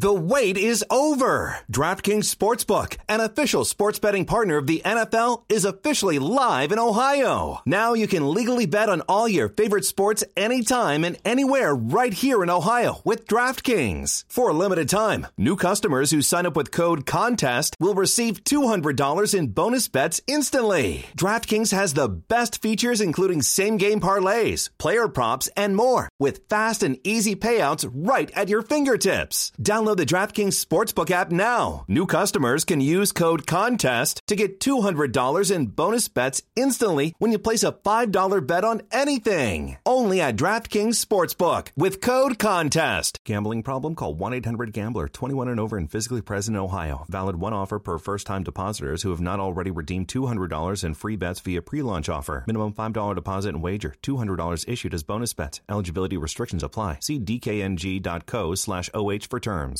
The wait is over. DraftKings Sportsbook, an official sports betting partner of the NFL, is officially live in Ohio. Now you can legally bet on all your favorite sports anytime and anywhere right here in Ohio with DraftKings. For a limited time, new customers who sign up with code CONTEST will receive $200 in bonus bets instantly. DraftKings has the best features including same-game parlays, player props, and more with fast and easy payouts right at your fingertips. Download the DraftKings Sportsbook app now. New customers can use code CONTEST to get $200 in bonus bets instantly when you place a $5 bet on anything. Only at DraftKings Sportsbook with code CONTEST. Gambling problem? Call 1-800-GAMBLER 21 and over and physically present in Ohio. Valid one offer per first time depositors who have not already redeemed $200 in free bets via pre-launch offer. Minimum $5 deposit and wager. $200 issued as bonus bets. Eligibility restrictions apply. See dkng.co slash OH for terms.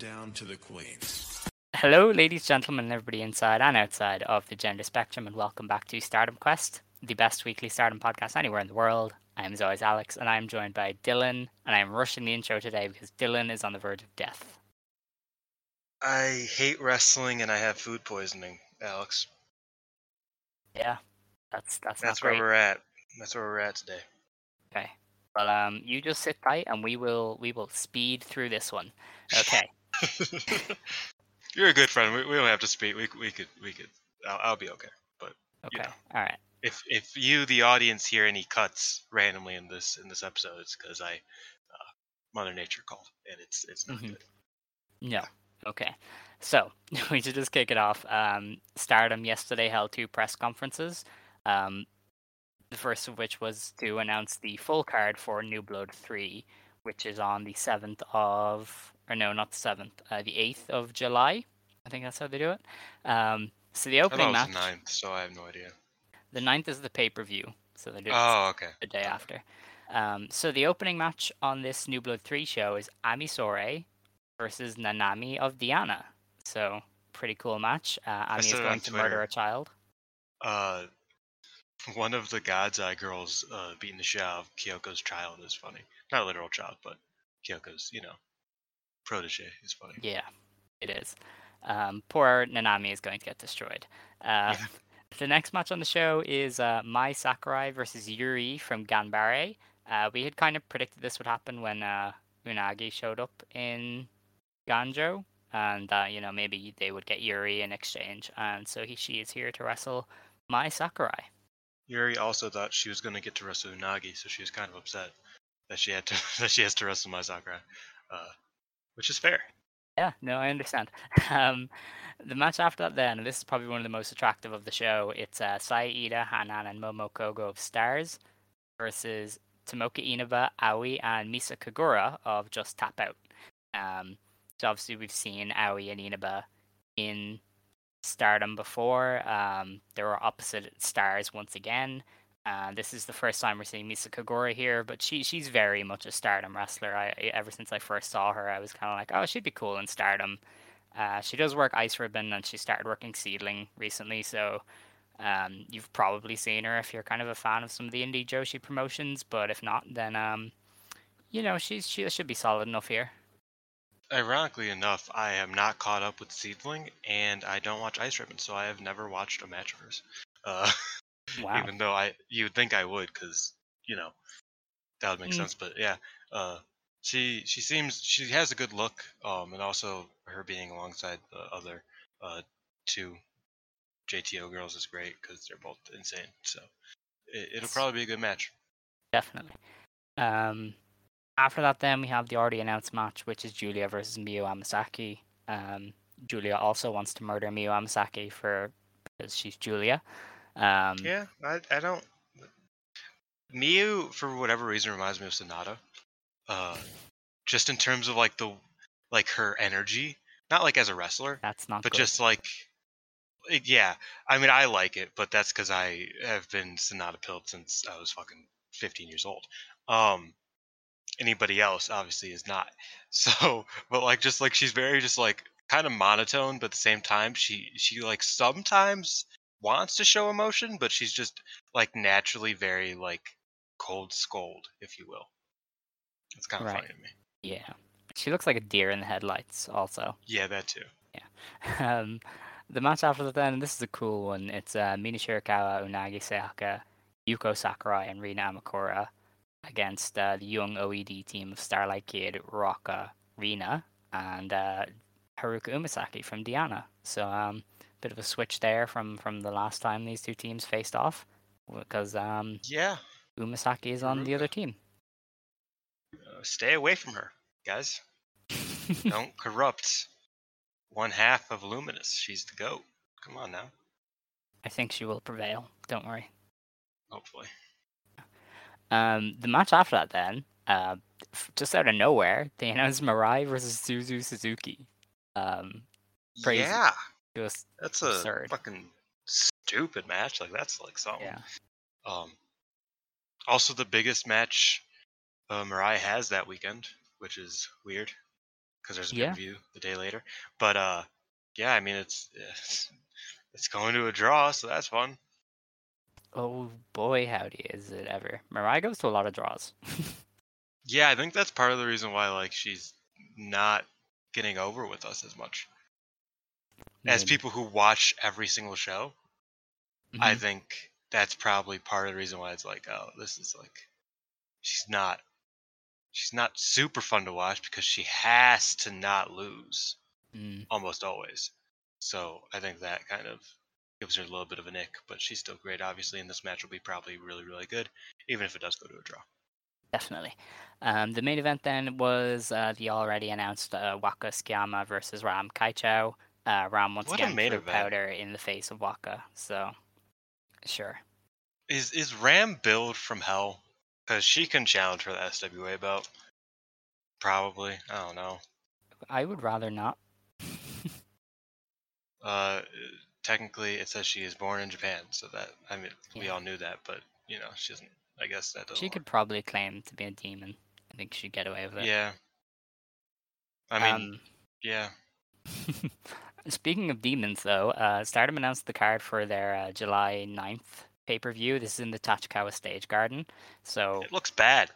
Down to the queens. Hello, ladies, gentlemen, everybody inside and outside of the gender spectrum, and welcome back to Stardom Quest, the best weekly Stardom podcast anywhere in the world. I am as always Alex, and I am joined by Dylan, and I am rushing the intro today because Dylan is on the verge of death. I hate wrestling and I have food poisoning, Alex. Yeah, that's that's, That's not where great. we're at. That's where we're at today. Okay, well, um, you just sit tight, and we will we will speed through this one. Okay. You're a good friend. We, we don't have to speak. We, we could we could. I'll, I'll be okay. But Okay. know. All right. if if you the audience hear any cuts randomly in this in this episode, it's because I uh, Mother Nature called and it's it's not Mhm. good. No. Okay. So we should just kick it off. Um, Stardom yesterday held two press conferences. Um, the first of which was to announce the full card for New Blood 3, which is on the 7th of, or no, not the 7th, uh, the 8th of July. I think that's how they do it. Um, so the opening match, the ninth, so I have no idea. the 9th is the pay per view. So they do it Oh, okay. the day after. Um, so the opening match on this New Blood 3 show is Ami Sourei versus Nanami of Diana. So pretty cool match. Uh, Ami is going to murder a child. Uh, one of the God's Eye girls uh, beating the shit out of Kyoko's child is funny. Not a literal child, but Kyoko's, you know, protege is funny. Yeah, it is. Um, poor Nanami is going to get destroyed. Uh, The next match on the show is uh, Mai Sakurai versus Yuri from Ganbare. Uh, we had kind of predicted this would happen when uh, Unagi showed up in Ganjo, and uh, you know maybe they would get Yuri in exchange. And so he, she is here to wrestle Mai Sakurai. Yuri also thought she was going to get to wrestle Unagi, so she was kind of upset that she had to that she has to wrestle Mai Sakurai, uh, which is fair. Yeah, no, I understand. Um, the match after that, then, this is probably one of the most attractive of the show. It's uh, Sai Ida, Hanan, and Momo Kogo of Stars versus Tomoka Inaba, Aoi, and Misa Kagura of Just Tap Out. Um, so obviously we've seen Aoi and Inaba in Stardom before. Um, they were opposite stars once again. Uh, this is the first time we're seeing Misa Kagura here, but she she's very much a Stardom wrestler. I ever since I first saw her, I was kind of like, oh, she'd be cool in Stardom. Uh, she does work Ice Ribbon, and she started working Seedling recently, so Um, you've probably seen her if you're kind of a fan of some of the indie Joshi promotions, but if not, then um, you know she's she should be solid enough here. Ironically enough, I am not caught up with Seedling, and I don't watch Ice Ribbon, so I have never watched a match of hers. Uh, Wow. even though I you would think I would, because you know that would make Mm. sense. But yeah, uh, she she seems she has a good look, um, and also her being alongside the other uh, two JTO girls is great because they're both insane. So it, it'll probably be a good match. Definitely. Um, after that, then we have the already announced match, which is Giulia versus Miyu Amasaki. Um, Giulia also wants to murder Miyu Amasaki for because she's Giulia. Um, Yeah, I I don't. Miyu, for whatever reason, reminds me of Sonata. Uh, just in terms of like the like her energy, not like as a wrestler, That's not but good. just like yeah. I mean, I like it, but that's because I have been Sonata pilled since I was fucking 15 years old. Um, anybody else obviously is not. So, but like just like she's very just like kind of monotone, but at the same time she she like sometimes wants to show emotion, but she's just like naturally very like cold scold, if you will. It's kind of Right. funny to me. yeah, she looks like a deer in the headlights. Also, Yeah, that too. Yeah. Um, the match after that, then this is a cool one. It's uh, Mina Shirakawa, Unagi Sayaka, Yuko Sakurai, and Rina Amikura against uh, the young OED team of Starlight Kid, Ruaka, Rina, and uh, Haruka Umesaki from Diana. So, um, bit of a switch there from from the last time these two teams faced off, because um, Yeah, Umesaki is on the other team. uh, stay away from her, guys. Don't corrupt one half of Luminous. She's the goat. Come on now. I think she will prevail. Don't worry. Hopefully. Um, the match after that, then, uh, just out of nowhere, they announced Mirai versus Suzu Suzuki. Um, Crazy. Yeah, just that's a fucking stupid match. Like that's like something. yeah, Um, also the biggest match uh, Mirai has that weekend, which is weird because there's a Yeah. pay the day later. But uh, yeah, I mean it's, it's it's going to a draw, so that's fun. oh boy, howdy is it ever? Mirai goes to a lot of draws. Yeah, I think that's part of the reason why like she's not getting over with us as much. As people who watch every single show, I Mhm. think that's probably part of the reason why it's like, oh, this is like she's not she's not super fun to watch because she has to not lose Mm, almost always. So I think that kind of gives her a little bit of a nick, but she's still great obviously and this match will be probably really, really good, even if it does go to a draw. definitely. Um, the main event then was uh, the already announced uh, Waka Tsukiyama versus Ram Kaichou. Uh, Ram once What a again threw powder in the face of Waka. So, sure. Is is Ram billed from hell? Because she can challenge for the SWA belt. Probably. I don't know. I would rather not. Uh, technically, it says she is born in Japan, so that I mean we all knew that, but you know she doesn't. I guess that doesn't. She could probably claim to be a demon. I think she'd get away with work. it. Yeah. I mean, Um, yeah. Speaking of demons, though, uh, Stardom announced the card for their uh, July 9th pay per view. This is in the Tachikawa Stage Garden. So, It looks bad.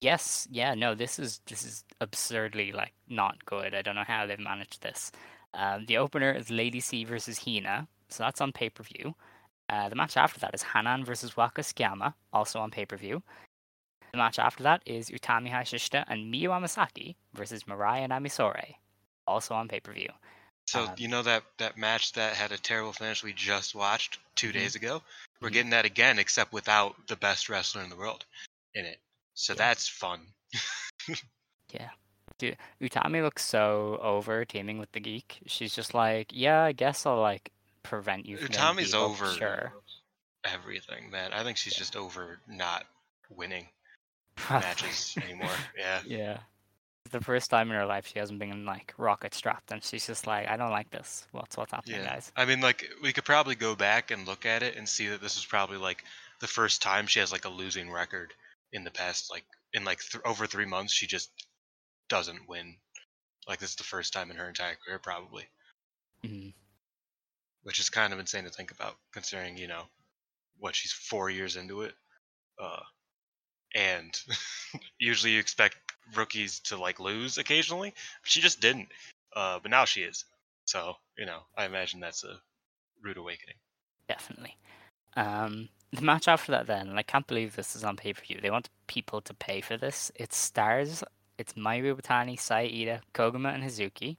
yes, yeah, no, this is this is absurdly like not good. I don't know how they've managed this. Um, the opener is Lady C versus Hina, so that's on pay per view. Uh, the match after that is Hanan versus Waka Tsukiyama, also on pay per view. The match after that is Utami Hayashishita and Miyu Amasaki versus Mirai and Ami Sourei, also on pay per view. So Um, you know that that match that had a terrible finish we just watched 2 Mhm. days ago. We're Mhm. getting that again, except without the best wrestler in the world in it. So Yeah. that's fun. Yeah. Dude, Utami looks so over teaming with the geek. She's just like, yeah, I guess I'll like prevent you from Utami's over Sure. everything, man. I think she's Yeah. just over not winning matches anymore. Yeah. yeah. The first time in her life she hasn't been like rocket strapped, and she's just like, I don't like this. What's what's happening, Yeah. guys? I mean, like we could probably go back and look at it and see that this is probably like the first time she has like a losing record in the past, like in like th- over three months. She just doesn't win. Like this is the first time in her entire career, probably. Mhm. which is kind of insane to think about, considering you know what she's four years into it. Uh, and usually you expect rookies to like lose occasionally, she just didn't. Uh, but now she is. So you know, I imagine that's a rude awakening. Definitely. Um, the match after that, then, and I can't believe this is on pay per view. They want people to pay for this. It's stars. It's Mayu Iwatani, Saida, Koguma, and Hazuki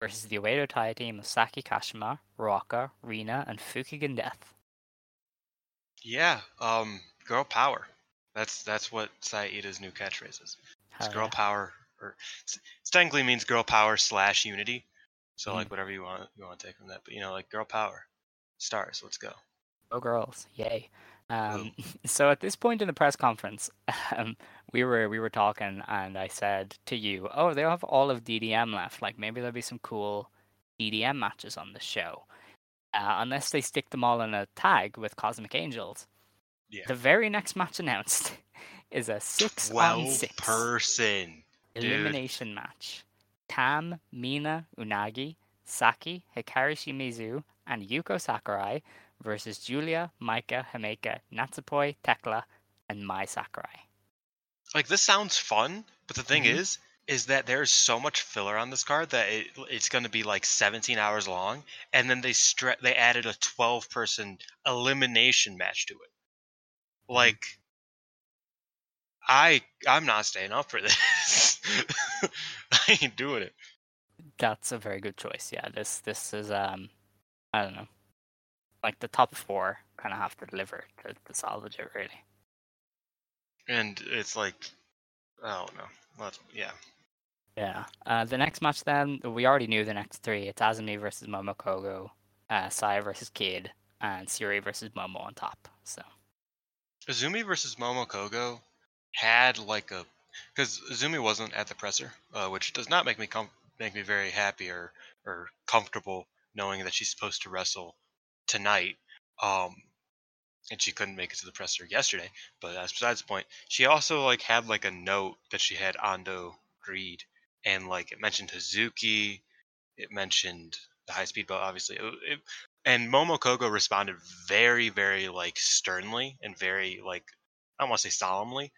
versus the Oedo Tai team of Saki Kashima, Ruaka, Rina, and Fukigen Death. Yeah, um, girl power. That's that's what Saida's new catchphrase is. It's Hell girl yeah. power, or it's, it technically means girl power slash unity. So Mm. like whatever you want you want to take from that, but you know like girl power, stars. Let's go. Oh girls, yay! Um, so at this point in the press conference, um, we were we were talking, and I said to you, "Oh, they'll have all of DDM left. Like maybe there'll be some cool DDM matches on the show, uh, unless they stick them all in a tag with Cosmic Angels." Yeah. The very next match announced is a six on Twelve six person. dude. elimination match. Tam, Mina, Unagi, Saki, Hikari Shimizu, and Yuko Sakurai versus Giulia, Maika, Himeka, Natsupoi, Tekla, and Mai Sakurai. Like this sounds fun, but the thing Mhm. is, is that there's so much filler on this card that it, it's going to be like 17 hours long, and then they stre- they added a 12 person elimination match to it. Like, I I'm not staying up for this. I ain't doing it. That's a very good choice. Yeah, this this is um, I don't know, like the top four kind of have to deliver to, to salvage it really. And it's like, I don't know. Let's, yeah. Yeah. Uh, the next match then, we already knew the next three. It's Azumi versus Momokogo, uh, Saya versus Kid, and Siri versus Momo on top. So Azumi versus Momokogo had like a because Zumi wasn't at the presser, uh, which does not make me com- make me very happy or or comfortable knowing that she's supposed to wrestle tonight. Um, and she couldn't make it to the presser yesterday, but that's besides the point. She also like had like a note that she had Ando read, and like it mentioned Hazuki, it mentioned the high speed boat, obviously. It, it, and Momokogo responded very, very like sternly and very like I don't want to say solemnly,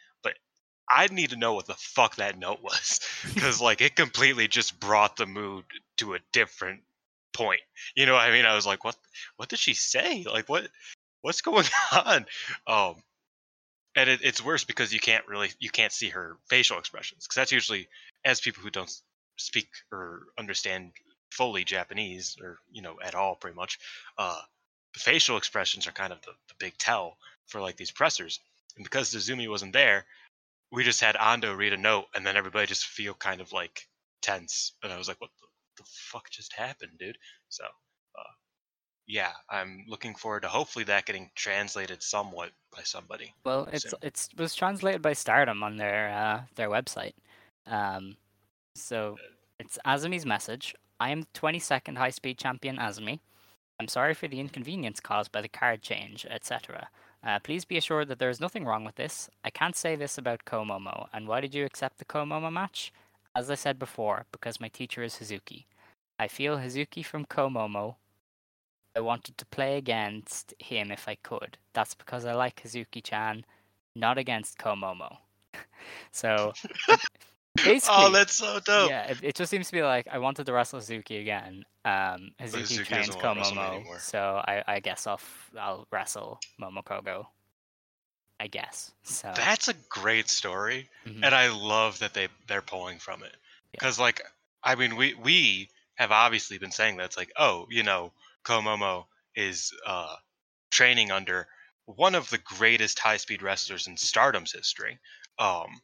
I need to know what the fuck that note was because like it completely just brought the mood to a different point. You know what I mean? I was like, what? What did she say? Like what? What's going on? Um, and it, it's worse because you can't really you can't see her facial expressions because that's usually as people who don't speak or understand fully Japanese or you know at all pretty much uh the facial expressions are kind of the, the big tell for like these pressers and because Zuzumi wasn't there we just had Ando read a note and then everybody just feel kind of like tense and I was like what the, the fuck just happened dude so uh yeah I'm looking forward to hopefully that getting translated somewhat by somebody well, it's soon. it's it was translated by Stardom on their uh, their website. Um, so it's Azumi's message. I am the 22nd high speed champion Azumi. I'm sorry for the inconvenience caused by the card change, etc. Uh, please be assured that there is nothing wrong with this. I can't say this about Komomo. And why did you accept the Komomo match? As I said before, because my teacher is Hazuki. I feel Hazuki from Komomo. I wanted to play against him if I could. That's because I like Hazuki chan, not against Komomo. so basically, oh that's so dope yeah, it, it just seems to be like I wanted to wrestle Hazuki again. Um, Hazuki Hazuki trains doesn't wanna wrestle me Komomo, so I, I guess I'll I'll wrestle Momokogo. I guess so. That's a great story, Mhm. and I love that they they're pulling from it. Yeah. Because like, I mean, we we have obviously been saying that it's like, oh, you know, Komomo is uh, training under one of the greatest high speed wrestlers in Stardom's history. Um,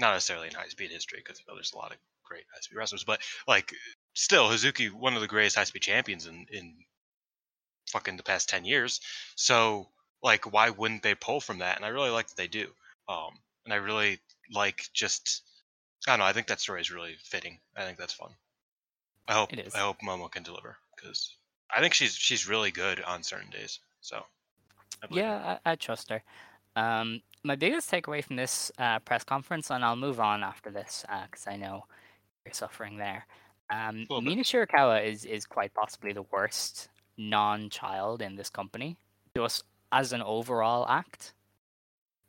not necessarily in high speed history, because there's a lot of great high speed wrestlers, but like, still, Hazuki, one of the greatest high speed champions in in fucking the past ten years. So like why wouldn't they pull from that and i really like that they do um and i really like just i don't know i think that story is really fitting i think that's fun i hope It is. i hope momo can deliver because i think she's she's really good on certain days so I. Yeah, I, I trust her. Um, my biggest takeaway from this uh, press conference, and I'll move on after this because I know you're suffering there. Um. Mina Shirakawa is is quite possibly the worst non-child in this company, just as an overall act.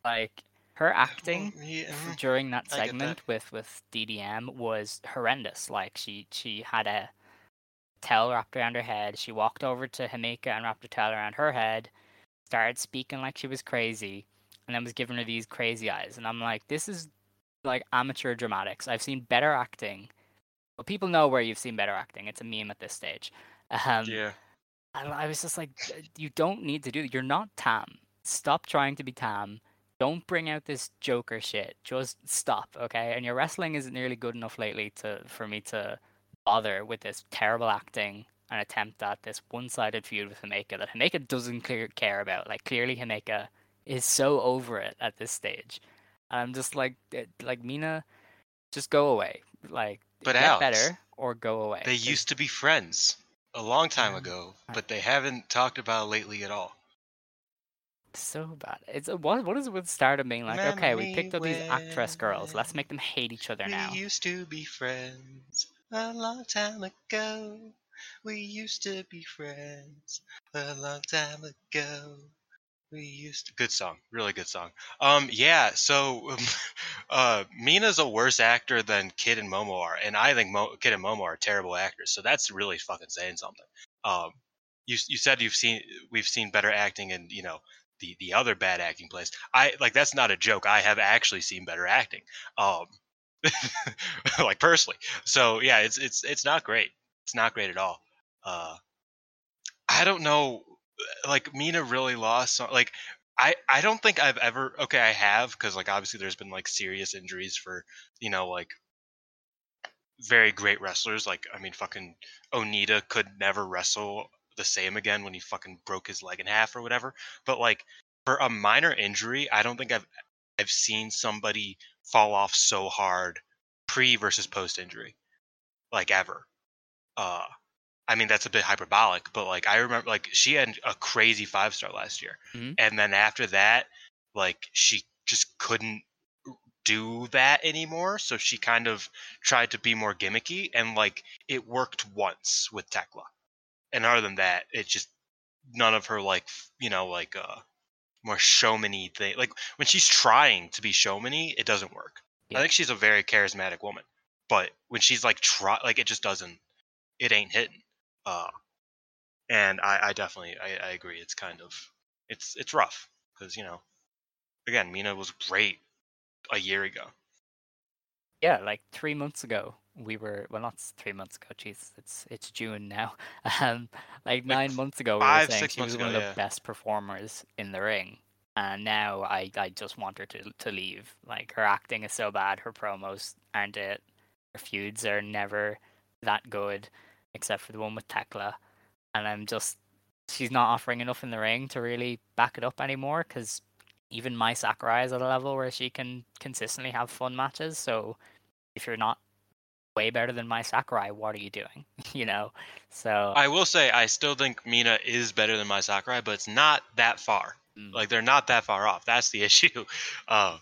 Like her acting yeah, mhm. during that get that. segment with with DDM was horrendous. Like she she had a towel wrapped around her head. She walked over to Himeka and wrapped a towel around her head. Started speaking like she was crazy, and then was giving her these crazy eyes. And I'm like, this is like amateur dramatics. I've seen better acting. Well, people know where you've seen better acting. It's a meme at this stage. Um, yeah. I, I was just like, you don't need to do. You're not Tam. Stop trying to be Tam. Don't bring out this Joker shit. Just stop, okay? And your wrestling isn't nearly good enough lately to for me to bother with this terrible acting and attempt at this one-sided feud with Himeka that Himeka doesn't clear, care about. Like clearly, Himeka is so over it at this stage. I'm just like, eh, like Mina, just go away. Like, But get Alex, better or go away. They used to be friends a long time ago, but they haven't talked about it lately at all. so bad. It's what what is it with Stardom being like? okay, we picked up these actress girls. Let's make them hate each other now. we used to be friends a long time ago. We used to be friends a long time ago. We used. Good song, really good song. Um, yeah. So, uh, Mina's a worse actor than Kid and Momo are, and I think Mo- Kid and Momo are terrible actors. So that's really fucking saying something. Um, you you said you've seen we've seen better acting in you know the the other bad acting plays. I like that's not a joke. I have actually seen better acting. Um, like personally. So yeah, it's it's it's not great. It's not great at all. Uh, I don't know. Like Mina really lost. some- Like I I don't think I've ever. Okay, I have because like obviously there's been like serious injuries for you know like very great wrestlers. Like I mean fucking Onita could never wrestle the same again when he fucking broke his leg in half or whatever. But like for a minor injury, I don't think I've I've seen somebody fall off so hard pre versus post injury like ever. Uh I mean that's a bit hyperbolic, but like I remember like she had a crazy five star last year. Mhm. And then after that, like she just couldn't do that anymore, so she kind of tried to be more gimmicky and like it worked once with Tekla. And other than that, it just none of her like you know like uh more showmany thing. Like when she's trying to be showmany, it doesn't work. Yeah. I think she's a very charismatic woman, but when she's like try like it just doesn't, it ain't hitting. Uh, and I, I definitely I, I agree. It's kind of it's it's rough because you know, again, Mina was great a year ago. Yeah, like three months ago, we were well, not three months ago. Jeez, it's it's June now. Um, like nine months ago, we were saying she was months one ago, of the best performers in the ring, and now I I just want her to to leave. Like her acting is so bad, her promos aren't it, her feuds are never that good, except for the one with Tekla, and I'm just she's not offering enough in the ring to really back it up anymore because even Mai Sakurai is at a level where she can consistently have fun matches. So if you're not way better than Mai Sakurai, what are you doing? you know? So I will say I still think Mina is better than Mai Sakurai, but it's not that far. mm, Like they're not that far off. That's the issue. Uh,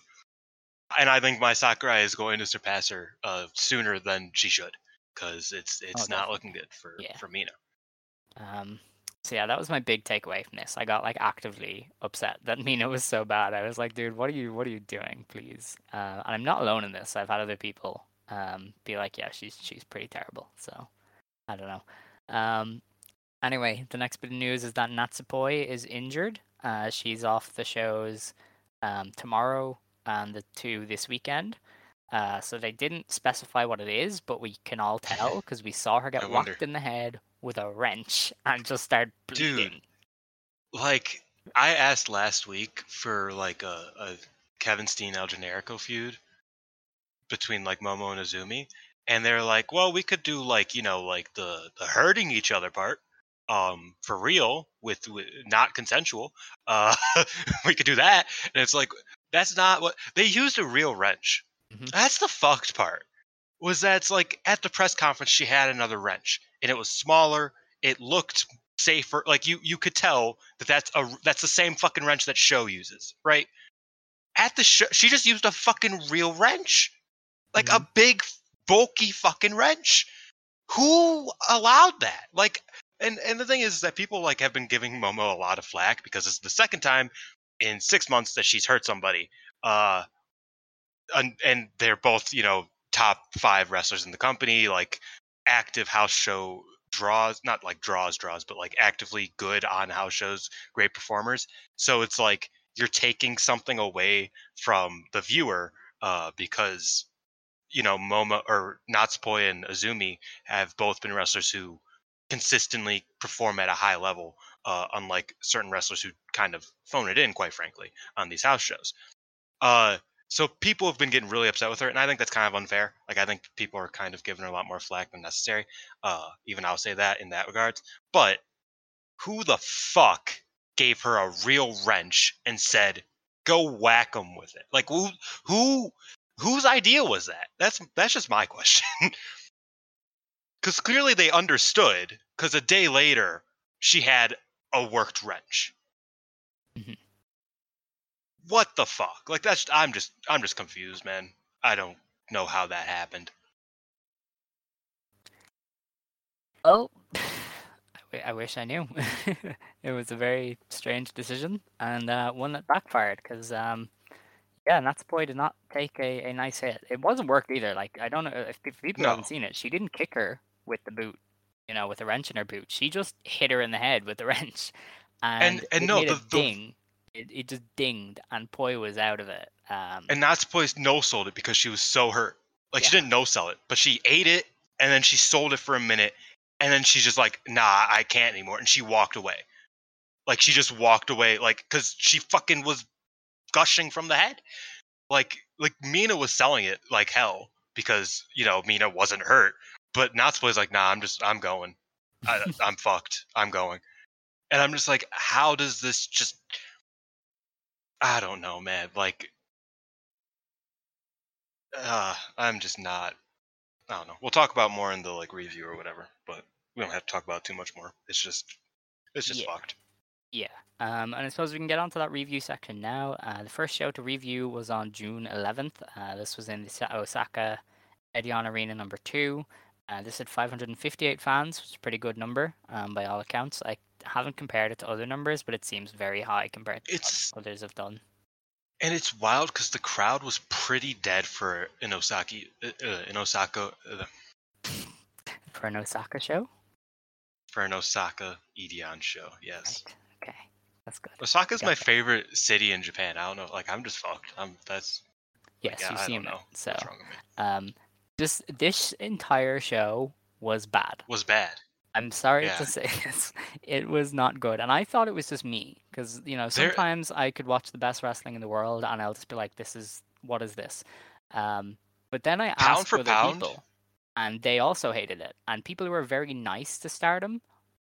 and I think Mai Sakurai is going to surpass her uh, sooner than she should because it's it's not looking good for Yeah. for Mina. um so yeah, that was my big takeaway from this. I got like actively upset that Mina was so bad. I was like, dude, what are you what are you doing, please? Uh, and I'm not alone in this. I've had other people um be like, yeah, she's she's pretty terrible. So I don't know. Um anyway, the next bit of news is that Natsupoi is injured. Uh she's off the shows um tomorrow and the two this weekend. Uh, so they didn't specify what it is, but we can all tell because we saw her I get wonder. whacked in the head with a wrench and just start Dude. bleeding. Like I asked last week for like a, a Kevin Steen El Generico feud between like Momo and Azumi, and they're like, well, we could do like you know like the the hurting each other part, um, for real with, with not consensual. Uh, we could do that, and it's like that's not what they used a real wrench. Mhm. That's the fucked part. Was that it's like at the press conference she had another wrench, and it was smaller. It looked safer. Like you you could tell that that's a that's the same fucking wrench that show uses, right? At the show, she just used a fucking real wrench, like a big bulky fucking wrench. Who allowed that? Like And and the thing is that people like have been giving Momo a lot of flack because it's the second time in six months that she's hurt somebody. Uh, and, and they're both you know top five wrestlers in the company, like active house show draws, not like draws draws, but like actively good on house shows, great performers. So it's like you're taking something away from the viewer uh, because you know Moma or Natsupoi and Azumi have both been wrestlers who consistently perform at a high level, uh, unlike certain wrestlers who kind of phone it in, quite frankly, on these house shows. Uh, so people have been getting really upset with her, and I think that's kind of unfair. Like I think people are kind of giving her a lot more flack than necessary. Uh, even I'll say that in that regards. But who the fuck gave her a real wrench and said, "Go whack them with it"? Like who who whose idea was that? That's that's just my question. Because clearly they understood. Because a day later, she had a worked wrench. Mhm. What the fuck? Like that's I'm just I'm just confused, man. I don't know how that happened. Oh, I wish I knew. it was a very strange decision and uh, one that backfired because, um, yeah, Natsupoi did not take a, a nice hit. It wasn't worked either. Like I don't know if, people No. haven't seen it. She didn't kick her with the boot, you know, with a wrench in her boot. She just hit her in the head with the wrench, and, and it no, the- the-. It, it just dinged, and Poi was out of it. Um, And Natsupoi no sold it because she was so hurt. Like she didn't no sell it, but she ate it and then she sold it for a minute and then she's just like, nah, I can't anymore. And she walked away. Like she just walked away, like because she fucking was gushing from the head. Like like Mina was selling it like hell because you know Mina wasn't hurt, but Natsupoi's like, nah, I'm just I'm going. I, I'm fucked. I'm going. And I'm just like, how does this just? I don't know, man. Like, uh, I'm just not. I don't know. We'll talk about more in the like review or whatever, but we don't have to talk about too much more. It's just, it's just Yeah. fucked. Yeah, um, and I suppose we can get on to that review section now. Uh, the first show to review was on June 11th. Uh, this was in the Osaka Edion Arena number two. Uh, this had 558 fans, which is a pretty good number um, by all accounts. I haven't compared it to other numbers, but it seems very high compared to It's what others have done. and it's wild because the crowd was pretty dead for an Osaki, uh, uh, an Osaka, uh, For an Osaka show? for an Osaka Edion show. Yes, Right. Okay, that's good. Osaka Osaka's my Gotcha. favorite city in Japan. I don't know, like I'm just fucked. I'm that's Yes, yeah, you I seem don't it. So, What's wrong with me? um, this this entire show was bad. Was bad. I'm sorry Yeah. to say this. It was not good. And I thought it was just me. Because, you know, There- sometimes I could watch the best wrestling in the world and I'll just be like, this is, what is this? Um, but then I Pound asked for other pound? people and they also hated it. And people who were very nice to Stardom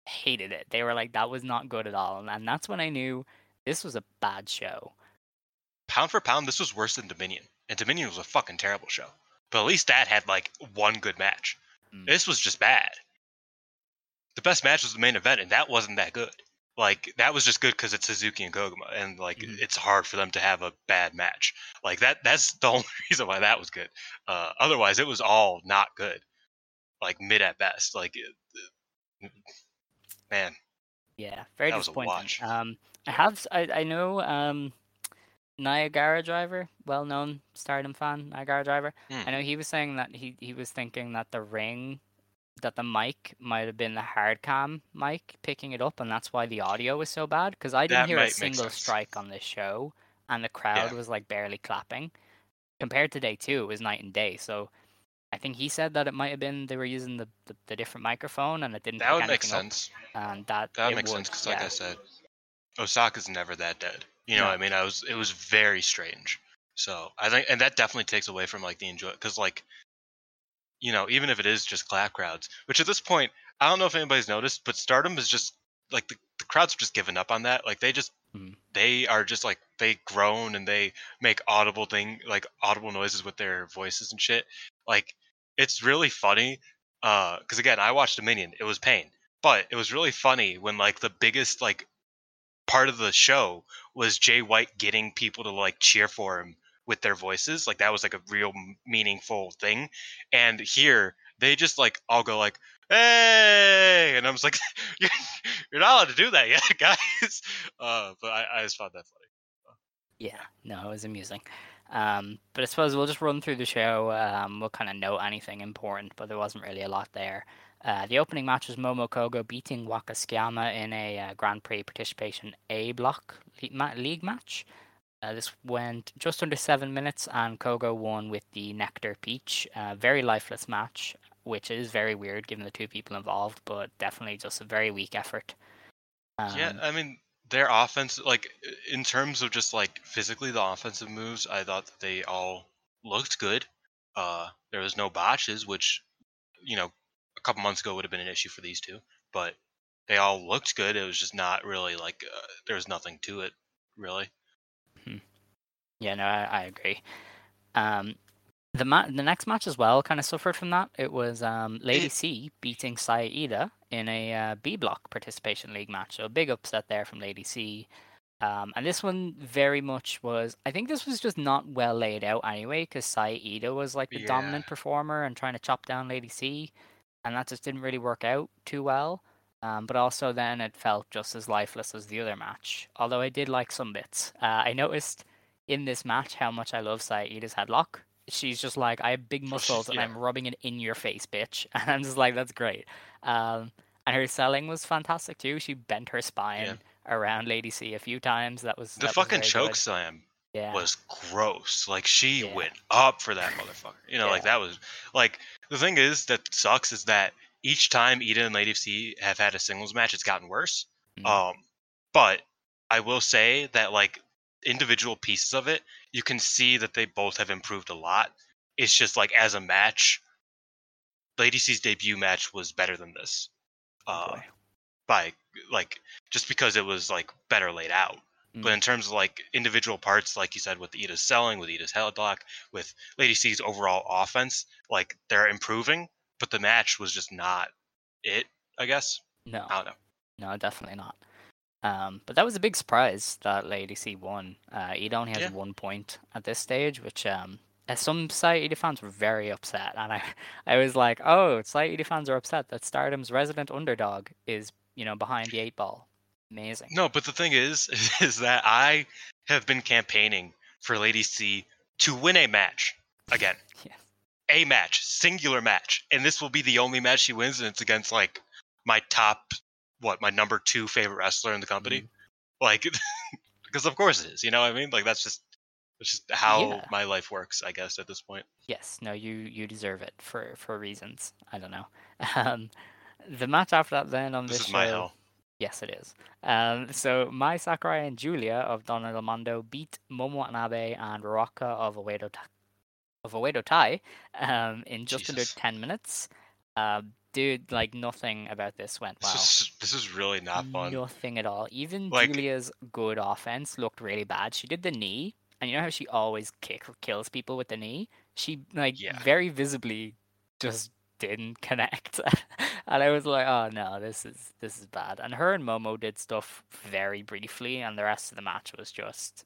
hated it. They were like, that was not good at all. And that's when I knew this was a bad show. Pound for pound, this was worse than Dominion, and Dominion was a fucking terrible show. But at least that had like one good match. Mm. This was just bad. The best match was the main event, and that wasn't that good. Like that was just good because it's Suzuki and Koguma, and like Mhm. it's hard for them to have a bad match. Like that. That's the only reason why that was good. Uh, otherwise, it was all not good. Like mid at best. Like, man, Yeah, very That was a disappointing. Um, I have. I, I know, um, Niagara Driver, well-known Stardom fan, Niagara Driver. Hmm. I know he was saying that he he was thinking that the ring, that the mic might have been the hard cam mic picking it up, and that's why the audio was so bad. Because I didn't That hear a single strike on this show, and the crowd Yeah. was like barely clapping. Compared to day two, it was night and day. So. I think he said that it might have been they were using the, the, the different microphone and it didn't. that would make anything up, sense. And that That would it make sense because, like. I said, Osaka's never that dead. You know, No. what I mean, I was it was very strange. So I think, and that definitely takes away from like the enjoy because, like, you know, even if it is just clap crowds, which at this point, I don't know if anybody's noticed, but Stardom is just like the, the crowds have just given up on that. Like they just Mhm. they are just like they groan and they make audible thing like audible noises with their voices and shit. Like it's really funny because again, I watched Dominion. It was pain, but it was really funny when like the biggest like part of the show was Jay White getting people to like cheer for him with their voices. Like that was like a real meaningful thing. And here they just like all go like hey, and I was like, you're, you're not allowed to do that yet, guys. Uh, but I, I just found that funny. Yeah, no, it was amusing. Um, but I suppose we'll just run through the show. Um, we'll kind of note anything important, but there wasn't really a lot there. Uh, the opening match was Momo Kogo beating Waka Tsukiyama in a uh, Grand Prix participation A block league match. Uh, this went just under seven minutes, and Kogo won with the Nectar Peach. Uh, very lifeless match, which is very weird given the two people involved, but definitely just a very weak effort. yeah, Um, I mean their offense, like in terms of just like physically the offensive moves, I thought that they all looked good. Uh, there was no botches, which you know couple months ago would have been an issue for these two, but they all looked good. It was just not really like uh, there was nothing to it, really. Yeah, no, I, I agree. Um, the ma- the next match as well kind of suffered from that. It was um, Lady It- C beating Saida in a uh, B block participation league match. So a big upset there from Lady C. Um, and this one very much was. I think this was just not well laid out anyway, because Saida was like the Yeah. dominant performer and trying to chop down Lady C, and that just didn't really work out too well. Um, but also then it felt just as lifeless as the other match. Although I did like some bits. Uh, I noticed in this match how much I love Saida's headlock. She's just like, I have big muscles and yeah. I'm rubbing it in your face, bitch. And I'm just like, that's great. Um, and her selling was fantastic too. She bent her spine around Lady C a few times. That was The that fucking very choke slam Yeah. was gross. Like she Yeah. went up for that motherfucker. You know, like that was like the thing is that sucks is that each time Ida and Lady C have had a singles match, it's gotten worse. Mm. Um, but I will say that like individual pieces of it, you can see that they both have improved a lot. It's just like as a match, Lady C's debut match was better than this. Uh, by like just because it was like better laid out. But Mm. in terms of like individual parts, like you said, with Ida's selling, with Ida's headlock, with Lady C's overall offense, like they're improving, but the match was just not it. I guess no. I don't know. No, definitely not. Um, but that was a big surprise that Lady C won. Uh, Ida only has Yeah. one point at this stage, which um, as some Side Ida fans were very upset, and I, I was like, oh, Side Ida fans are upset that Stardom's resident underdog is, you know, behind the eight ball. Amazing. No, but the thing is, is that I have been campaigning for Lady C to win a match again. Yeah. A match, singular match, and this will be the only match she wins, and it's against like my top, what, my number two favorite wrestler in the company. Mm-hmm. Like, because of course it is. You know what I mean? Like that's just, that's just how Yeah. my life works. I guess at this point. Yes, no, you you deserve it for for reasons. I don't know. Um, the match after that, then on This this, is my show- hell. Yes, it is. Um, so Mai Sakurai and Giulia of Donna Del Mondo beat Momo Watanabe and Ruaka of Oedo Ta- of Oedo Tai um, in just under ten minutes. Uh, dude, like nothing about this went This well. is this is really not fun. Nothing at all. Even Like- Giulia's good offense looked really bad. She did the knee, and you know how she always kick kills people with the knee. She like Yeah. very visibly just didn't connect, and I was like, oh no, this is this is bad. And her and Momo did stuff very briefly, and the rest of the match was just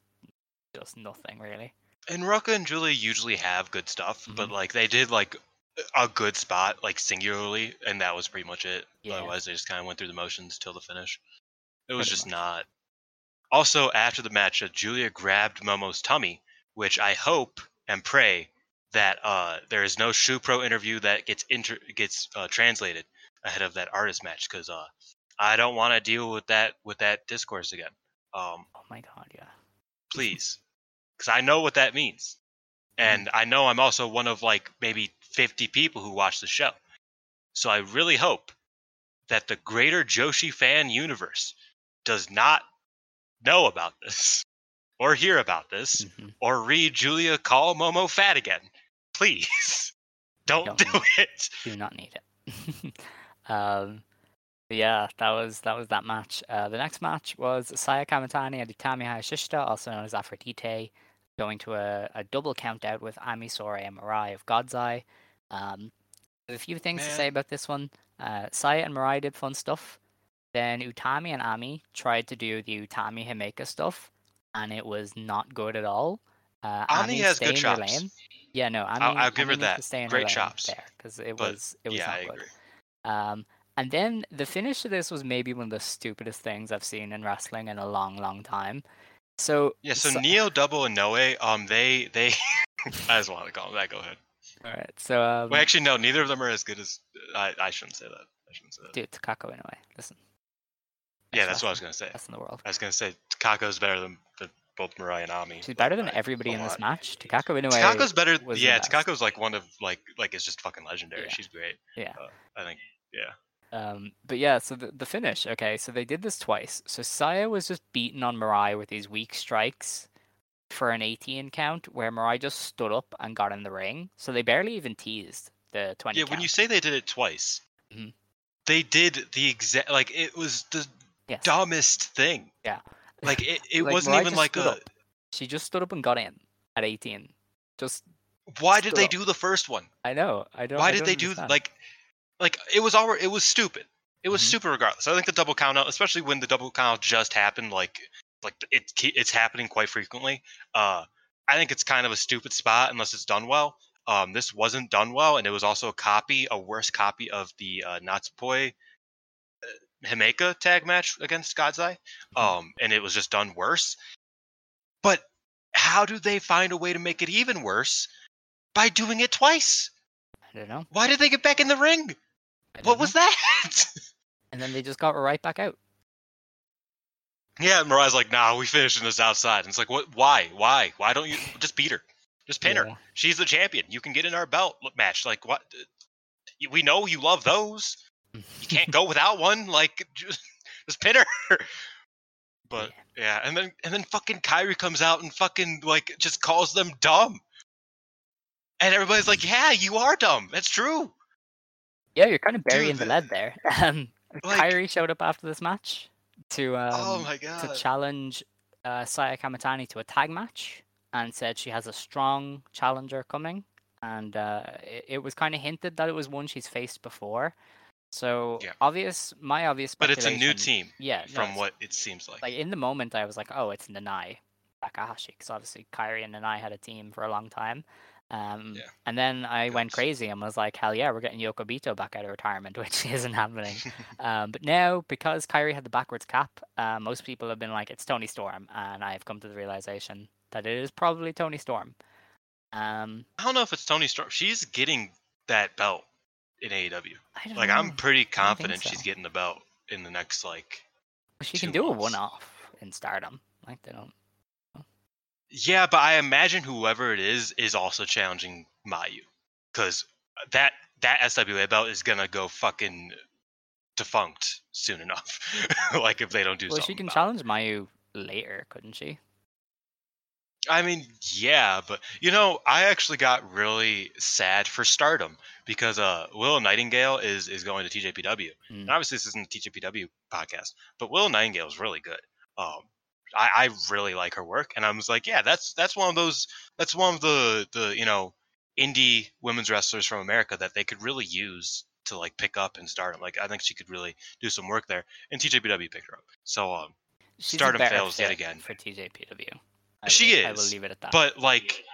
just nothing really. And Ruaka and Giulia usually have good stuff, but Mhm. like they did like a good spot, like singularly, and that was pretty much it. Yeah. Otherwise, they just kind of went through the motions till the finish. It was Pretty just much. not. Also, after the match, uh, Giulia grabbed Momo's tummy, which I hope and pray that uh, there is no Shupro interview that gets inter- gets uh, translated ahead of that artist match because uh, I don't want to deal with that with that discourse again. Um, Oh my god, yeah. please because i know what that means and i know i'm also one of like maybe 50 people who watch the show so i really hope that the greater joshi fan universe does not know about this or hear about this Mhm. or read giulia call momo fat again please don't Don't do need it do not need it. um, yeah, that was that was that match. Uh, the next match was Saya Kamatani and Utami Hayashishita, also known as Aphrodite, going to a, a double count out with Ami Sourei and Mirai of God's Eye. Um, a few things to say about this one. Uh, Saya and Mirai did fun stuff. Then Utami and Ami tried to do the Utami Himeka stuff, and it was not good at all. Uh, Ami has stay good chops. Yeah, no, Ami, I'll give her that. to stay in Great chops. there because it But, was it was yeah not i good. agree Um, and then the finish of this was maybe one of the stupidest things I've seen in wrestling in a long, long time. So Yeah, so, so- Neo, Double, and Noe, um, they they. I just want to call them that. Go ahead. all right, so um, Well, actually, no. Neither of them are as good as. I, I shouldn't say that. I shouldn't say that. dude, Takako in a way. Listen, yeah, that's what I was gonna say. That's in the world. I was gonna say Takako's better than, than both Mariah and Ami. She's better than everybody in this lot. match. Takako Inoue. Takako's better. Yeah. Takako's like one of like like is just fucking legendary. Yeah. She's great. Yeah. Uh, I think. Yeah. Um, but yeah, so the, the finish, okay, so they did this twice. So Saya was just beaten on Mirai with these weak strikes for an 18 count, where Mirai just stood up and got in the ring. So they barely even teased the 20 Yeah. count. When you say they did it twice, Mhm. they did the exact like it was the yes. dumbest thing. Yeah. Like it, it Like, wasn't Mirai even like a. up. She just stood up and got in at 18. Just, Why did they up. do the first one? I know, I don't. Why I did don't they do like like it was already it was stupid. It was Mhm. stupid regardless. I think the double count out, especially when the double count out just happened, like like it it's happening quite frequently. Uh, I think it's kind of a stupid spot unless it's done well. Um, this wasn't done well, and it was also a copy, a worse copy of the uh, Natsupoi Himeka tag match against God's Eye. Um, and it was just done worse. But how do they find a way to make it even worse by doing it twice? I don't know. Why did they get back in the ring? What don't was that? And then they just got right back out. yeah, Mariah's like, nah, we finishing this outside. And it's like, what? Why? Why? Why don't you just beat her? Just pin her. She's the champion. You can get in our belt match. Like, what? We know you love those. You can't go without one. Like, just, just pin her. But yeah, and then and then fucking Kairi comes out and fucking like just calls them dumb. And everybody's like, yeah, you are dumb. That's true. Yeah, you're kind of burying Dude, the lead there. Um, Like- Kairi showed up after this match to um, oh my God. to challenge uh, Saya Kamatani to a tag match, and said she has a strong challenger coming. And uh, it, it was kind of hinted that it was one she's faced before. So Yeah. obvious, my obvious. but it's a new team Yeah, from it's- what it seems like. like in the moment I was like, oh, it's Nanae Takahashi, because obviously Kairi and Nanae had a team for a long time. Um, Yeah. And then I went crazy and was like, hell yeah, we're getting Yoko Bito back out of retirement, which isn't happening. um, but now, because Kairi had the backwards cap, uh, most people have been like, it's Toni Storm, and I've come to the realization that it is probably Toni Storm. Um, I don't know if it's Toni Storm. She's getting that belt in AEW. I don't Like know. I'm pretty confident she's getting the belt in the next like she can do a one-off in Stardom. Like they don't. Yeah, but I imagine whoever it is is also challenging Mayu cuz that that SWA belt is going to go fucking defunct soon enough. like if they don't do Well, something. she can about it. challenge Mayu later, couldn't she? I mean, yeah, but you know, I actually got really sad for Stardom because uh Willow Nightingale is is going to TJPW. Mm. And obviously this isn't a TJPW podcast, but Willow Nightingale is really good. Um I, I really like her work and I was like, yeah, that's that's one of those that's one of the the, you know, indie women's wrestlers from America that they could really use to like pick up and stardom. Like I think she could really do some work there. And TJPW picked her up. So um She's Stardom fails yet again. for TJPW. I She will, I will is, leave it at that. but like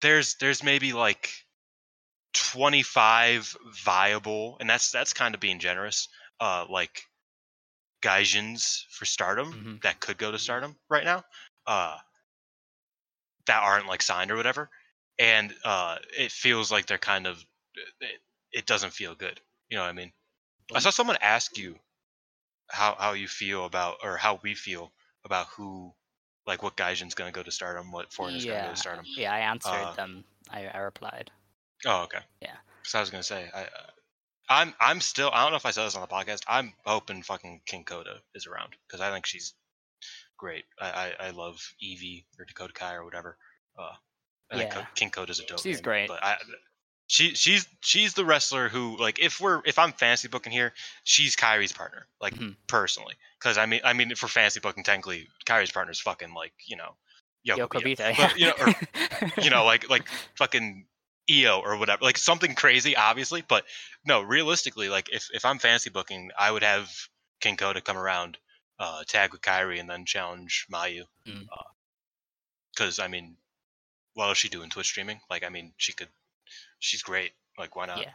there's there's maybe like 25 viable and that's that's kind of being generous uh like gaijins for stardom Mhm. that could go to stardom right now uh that aren't like signed or whatever and uh it feels like they're kind of it, it doesn't feel good you know what i mean i saw someone ask you how how you feel about or how we feel about who like what gaijin's going to go to stardom what foreigners going to go yeah, to stardom yeah, I answered Uh, them. I, I replied. Oh, okay. Yeah. Because I was gonna say, I, uh, I'm, I'm still. I don't know if I said this on the podcast. I'm hoping fucking King Coda is around because I think she's great. I, I, I love Evie or Dakota Kai or whatever. Uh, I think Yeah. Co- King Coda's a dope. She's name, great. But I, she, she's, she's the wrestler who, like, if we're, if I'm fantasy booking here, she's Kairi's partner, like Mhm. personally. Because I mean, I mean, for fantasy booking, technically, Kairi's partner is fucking like, you know, Yoko, Yoko. Bito. But, you know, or you know, like like fucking EO or whatever, like something crazy, obviously. But no, realistically, like if if I'm fantasy booking, I would have King to come around, uh, tag with Kairi, and then challenge Mayu. Because I mean, what is she doing? Twitch streaming? Like, I mean, she could. She's great. Like, why not? Yeah.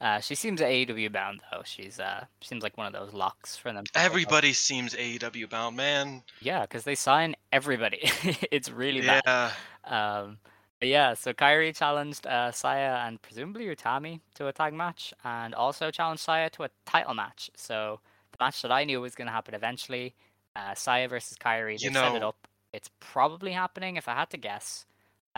Uh, she seems AEW bound though. She's uh seems like one of those locks for them. Everybody seems AEW bound, man. Yeah, because they sign everybody. it's really bad. Yeah. Um, but yeah, so Kairi challenged uh, Saya and presumably Utami to a tag match, and also challenged Saya to a title match. So the match that I knew was going to happen eventually, uh, Saya versus Kairi. They You set it up. It's probably happening. If I had to guess,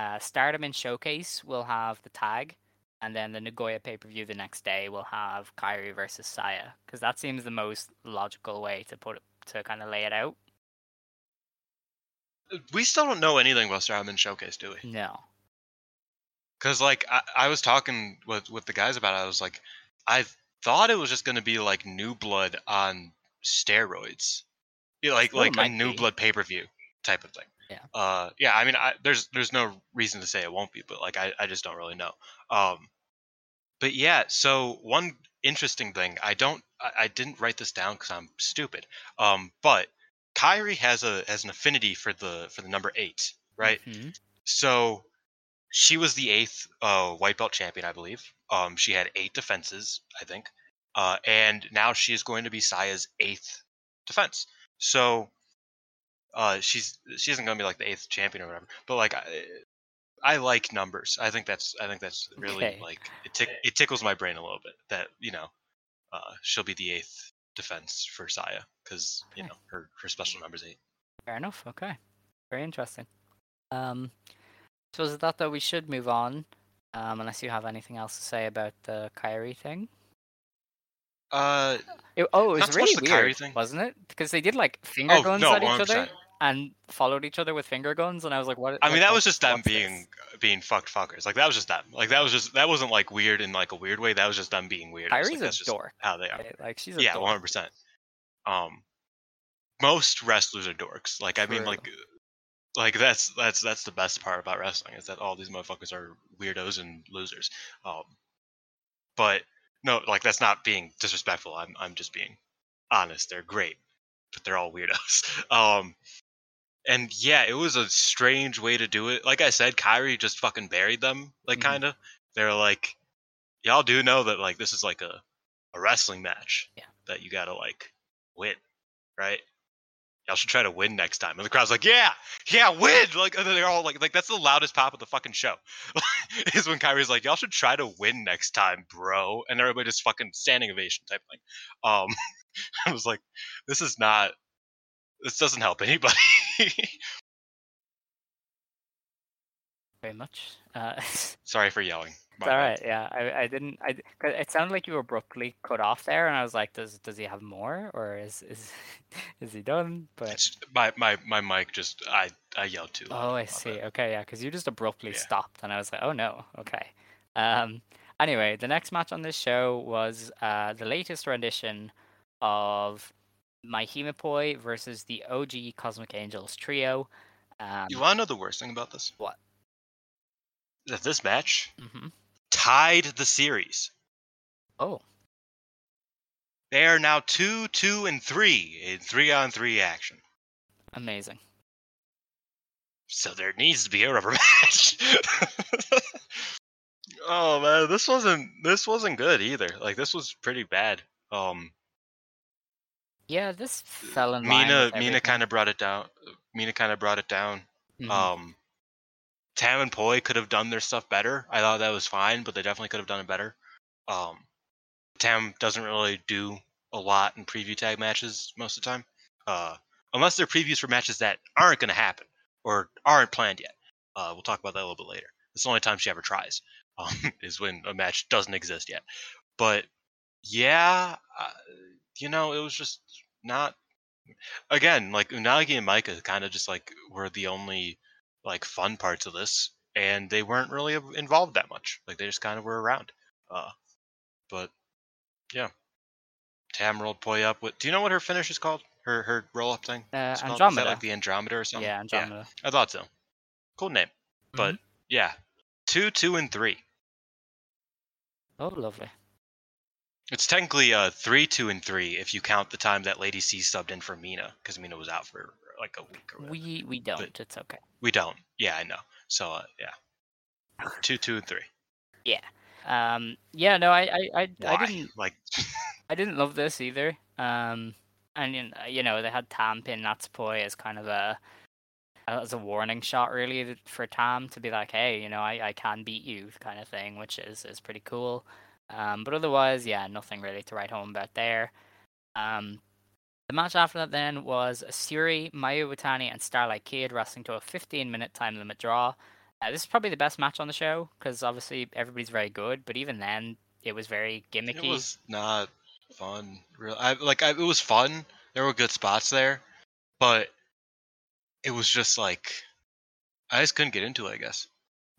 uh, Stardom in Showcase will have the tag, and then the Nagoya pay per view the next day will have Kairi versus Saya, because that seems the most logical way to put it to kind of lay it out. We still don't know anything about Stardom and Showcase, do we? No. Because like I, I was talking with with the guys about it. I was like, I thought it was just gonna be like New Blood on steroids, like Well, like a New be. Blood pay per view type of thing. Yeah. Uh, yeah. I mean, I, there's there's no reason to say it won't be, but like I I just don't really know. Um, but yeah. So one interesting thing, I don't I, I didn't write this down because I'm stupid. Um, but Kairi has a has an affinity for the for the number eight, right? Mhm. So she was the eighth uh, white belt champion, I believe. Um, she had eight defenses, I think, uh, and now she is going to be Saya's eighth defense. So uh, she's she isn't going to be like the eighth champion or whatever. But like I, I like numbers. I think that's I think that's really Okay. like it tick, it tickles my brain a little bit that you know uh, she'll be the eighth defense for Saya because you know her her special number's eight. Fair enough. Okay. Very interesting. Um, so is that though we should move on, um, unless you have anything else to say about the Kairi thing. Uh, It, oh, it was really weird, thing. wasn't it? Because they did like finger oh guns no, at each 100%. other and followed each other with finger guns, and I was like, "What?" I mean, that was just them what's this? being being fucked fuckers. Like that was just them. Like that was just that wasn't like weird in like a weird way. That was just them being weird. Kairi's like, a that's just dork. How they are. Like she's a Yeah, one hundred percent. Um, most wrestlers are dorks. Like I mean, like like that's that's that's the best part about wrestling is that all these motherfuckers are weirdos and losers. Um, but no, like that's not being disrespectful. I'm I'm just being honest. They're great, but they're all weirdos. Um, and yeah, it was a strange way to do it. Like I said, Kairi just fucking buried them. Like Mhm. kind of. They're like, y'all do know that like this is like a a wrestling match. Yeah. That you gotta like win, right? Y'all should try to win next time. And the crowd's like, yeah, yeah, win. Like and they're all like, like that's the loudest pop of the fucking show. is when Kairi's like, y'all should try to win next time, bro. And everybody just fucking standing ovation type thing. Um, I was like, this is not. This doesn't help anybody. very much. Uh, Sorry for yelling. All right. Yeah, I, I didn't. I it sounded like you abruptly cut off there, and I was like, does does he have more, or is is is he done? But It's, my my my mic just I I yelled too. loud. oh, I see. Okay, yeah, because you just abruptly Yeah. stopped, and I was like, oh no. Okay. Um. Anyway, the next match on this show was uh the latest rendition of MaiHimePoi versus the OG Cosmic Angels trio. Um, You want to know the worst thing about this? What? That this match hmm tied the series. Oh, They are now two, two, and three in three on three action. amazing. So there needs to be a rubber match. oh man, this wasn't this wasn't good either. Like this was pretty bad. Um, Yeah, this fell in. Mina Mina kind of brought it down. Mina kind of brought it down. Mhm. Um, Tam and Poi could have done their stuff better. I thought that was fine, but they definitely could have done it better. Um, Tam doesn't really do a lot in preview tag matches most of the time, uh, unless they're previews for matches that aren't going to happen or aren't planned yet. Uh, we'll talk about that a little bit later. It's the only time she ever tries, um, is when a match doesn't exist yet. But yeah, uh, you know, it was just not. Again, like Unagi and Maika kind of just like were the only like fun parts of this, and they weren't really involved that much. Like they just kind of were around. Uh, but yeah, Tam rolled Poi up. With, do you know what her finish is called? Her her roll up thing. Uh, It's called- Is Andromeda. that like the Andromeda or something? yeah, Andromeda. I thought so. Cool name. But yeah, two, two, and three. Oh, lovely. It's technically uh three, two, and three if you count the time that Lady C subbed in for Mina because Mina was out for like a week or whatever. We we don't. It's okay. We don't. Yeah, I know. So uh, yeah, two, two, and three. Um, yeah, no, I, I, I, I didn't, Like, I didn't love this either. Um, and you know they had Tam pin Natsupoi as kind of a as a warning shot really for Tam to be like, hey, you know, I, I can beat you kind of thing, which is is pretty cool. Um, but otherwise, yeah, nothing really to write home about there. Um, the match after that then was Syuri, Mayu Iwatani, and Starlight Kid wrestling to a 15 minute time limit draw. Uh, this is probably the best match on the show because obviously everybody's very good, but even then it was very gimmicky. it was not fun. Real, I like. I, it was fun. There were good spots there, but it was just like I just couldn't get into it. I guess.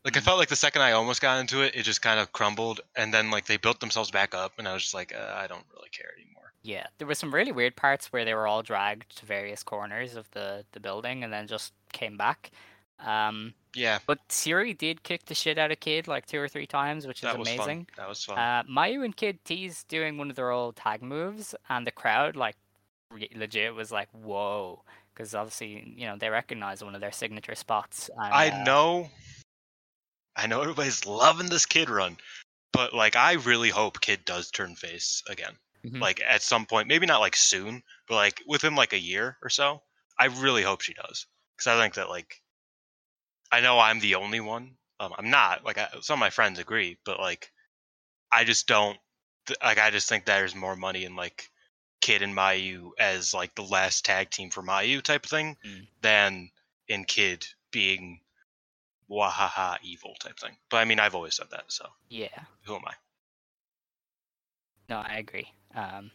Like I felt like the second I almost got into it, it just kind of crumbled, and then like they built themselves back up, and I was just like, uh, I don't really care anymore. Yeah, there were some really weird parts where they were all dragged to various corners of the, the building and then just came back. Um, Yeah, but Syuri did kick the shit out of Kid like two or three times, which is that was amazing. fun. That was fun. Uh, Mayu and Kid tease doing one of their old tag moves, and the crowd, like, legit was like, whoa. Because obviously, you know, they recognize one of their signature spots. And, I uh, know, I know everybody's loving this kid run, but like I really hope Kid does turn face again. Mhm. Like at some point, maybe not like soon, but like within like a year or so. I really hope she does because I think that like I know I'm the only one. Um, I'm not like I, some of my friends agree, but like I just don't th- like. I just think there's more money in like Kid and Mayu as like the last tag team for Mayu type of thing Mm. than in Kid being wahaha evil type thing. But I mean, I've always said that, so Yeah. who am I? No, I agree. Um,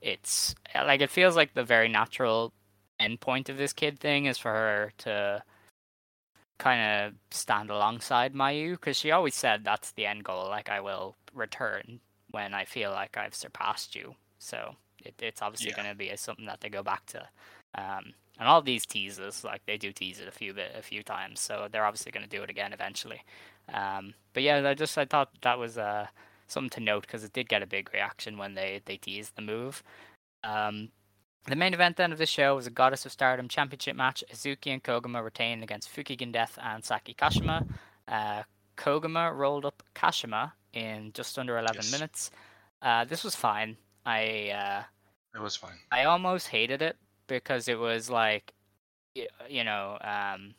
it's like it feels like the very natural endpoint of this kid thing is for her to kind of stand alongside Mayu because she always said that's the end goal. Like I will return when I feel like I've surpassed you. So it, it's obviously Yeah. going to be something that they go back to. Um, and all these teases, like they do tease it a few bit, a few times, so they're obviously going to do it again eventually. Um, but yeah, I just I thought that was uh, something to note because it did get a big reaction when they they teased the move. Um, the main event then of the show was a Goddess of Stardom Championship match. Hazuki and Koguma retained against Fukigen Death and Saki Kashima. Uh, Koguma rolled up Kashima in just under 11 Yes. minutes. Uh, this was fine. I uh, It was fine. I almost hated it because it was like, you know, um,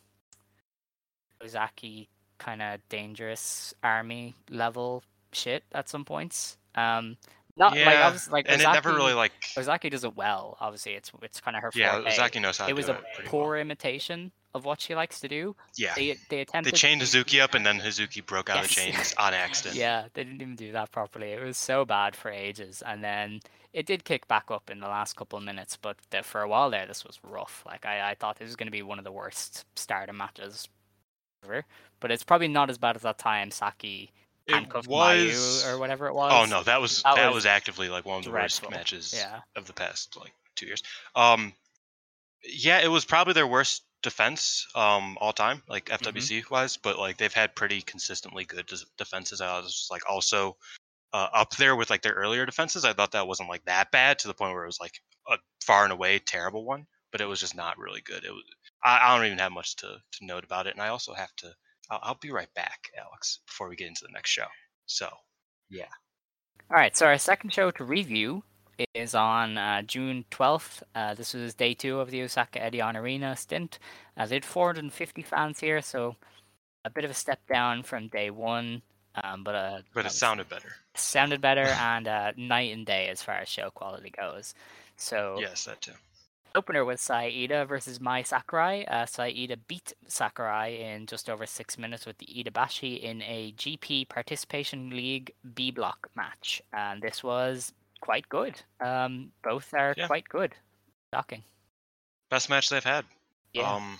Ozaki kind of dangerous army level shit at some points. Um, not like Yeah, obviously like and Ozaki, it never really like. Ozaki does it well. Obviously, it's it's kind of her Yeah, forte. Ozaki knows how to it was a it poor well. imitation of what she likes to do. Yeah, They they they chained Hazuki up, and then Hazuki broke out of the chains on accident. Yeah, they didn't even do that properly. It was so bad for ages, and then it did kick back up in the last couple of minutes. But the, for a while there, this was rough. Like I, I thought this was going to be one of the worst Stardom matches ever. But it's probably not as bad as that time Saki It handcuffed was. Mayu or whatever it was. Oh no, that was That that, was was, actively like one of the dreadful. worst matches Yeah. of the past like two years. Um, yeah, it was probably their worst defense um all time, like Mm-hmm. FWC wise. But like they've had pretty consistently good defenses. I was like also uh, up there with like their earlier defenses. I thought that wasn't like that bad to the point where it was like a far and away terrible one, but it was just not really good. It was. I, I don't even have much to to note about it, and I also have to. I'll, I'll be right back, Alex, before we get into the next show. So. Yeah. All right, so our second show to review is on uh, June 12th. Uh, this was day two of the Osaka Edion Arena stint. Uh, they had 450 fans here, so a bit of a step down from day one, um, but uh, But it sounded better. sounded better and uh, night and day as far as show quality goes. So Yes, that too. opener was Saida versus Mai Sakurai. Uh, Saida beat Sakurai in just over six minutes with the Idabashi in a GP Participation League B block match, and this was quite good. Um, both are Yeah. quite good. Shocking. Best match they've had. Yeah. Um,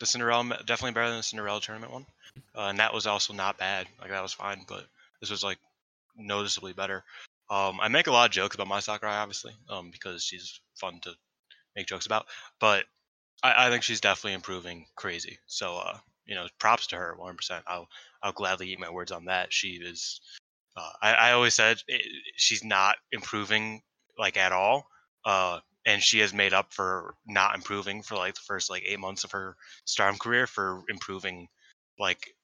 the Cinderella definitely better than the Cinderella tournament one, uh, and that was also not bad. Like that was fine, but this was like noticeably better. Um, I make a lot of jokes about Mai Sakurai, obviously, um, because she's fun to make jokes about. But I, I think she's definitely improving crazy. So uh, you know, props to her, 100%. I'll I'll gladly eat my words on that. She is. Uh, I, I always said it, she's not improving like at all. Uh, and she has made up for not improving for like the first like eight months of her Stardom career for improving like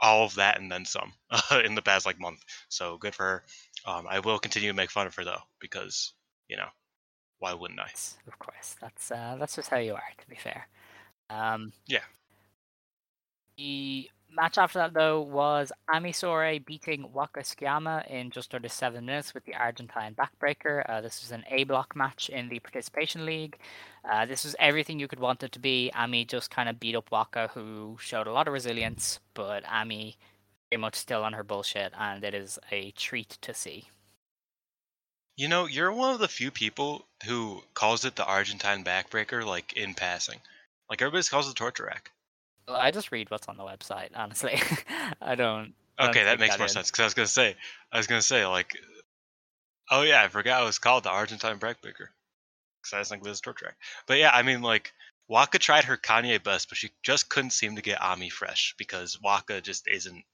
all of that and then some in the past like month. So good for her. Um, I will continue to make fun of her though because you know why wouldn't I? Of course, that's uh, that's just how you are. To be fair. Um, Yeah. The match after that though was Ami Sourei beating Waka in just under seven minutes with the Argentine backbreaker. Uh, this was an A block match in the participation league. Uh, this was everything you could want it to be. Ami just kind of beat up Waka, who showed a lot of resilience, but Ami very much still on her bullshit, and it is a treat to see. You know, you're one of the few people who calls it the Argentine backbreaker, like in passing. Like everybody calls it the torture rack. I just read what's on the website, honestly. I don't. I don't Okay, that take makes more in. sense. Because I was gonna say, I was gonna say like, oh yeah, I forgot it was called the Argentine backbreaker. Because I just think it was a torture rack. But yeah, I mean like, Waka tried her Kanye best, but she just couldn't seem to get Ami fresh because Waka just isn't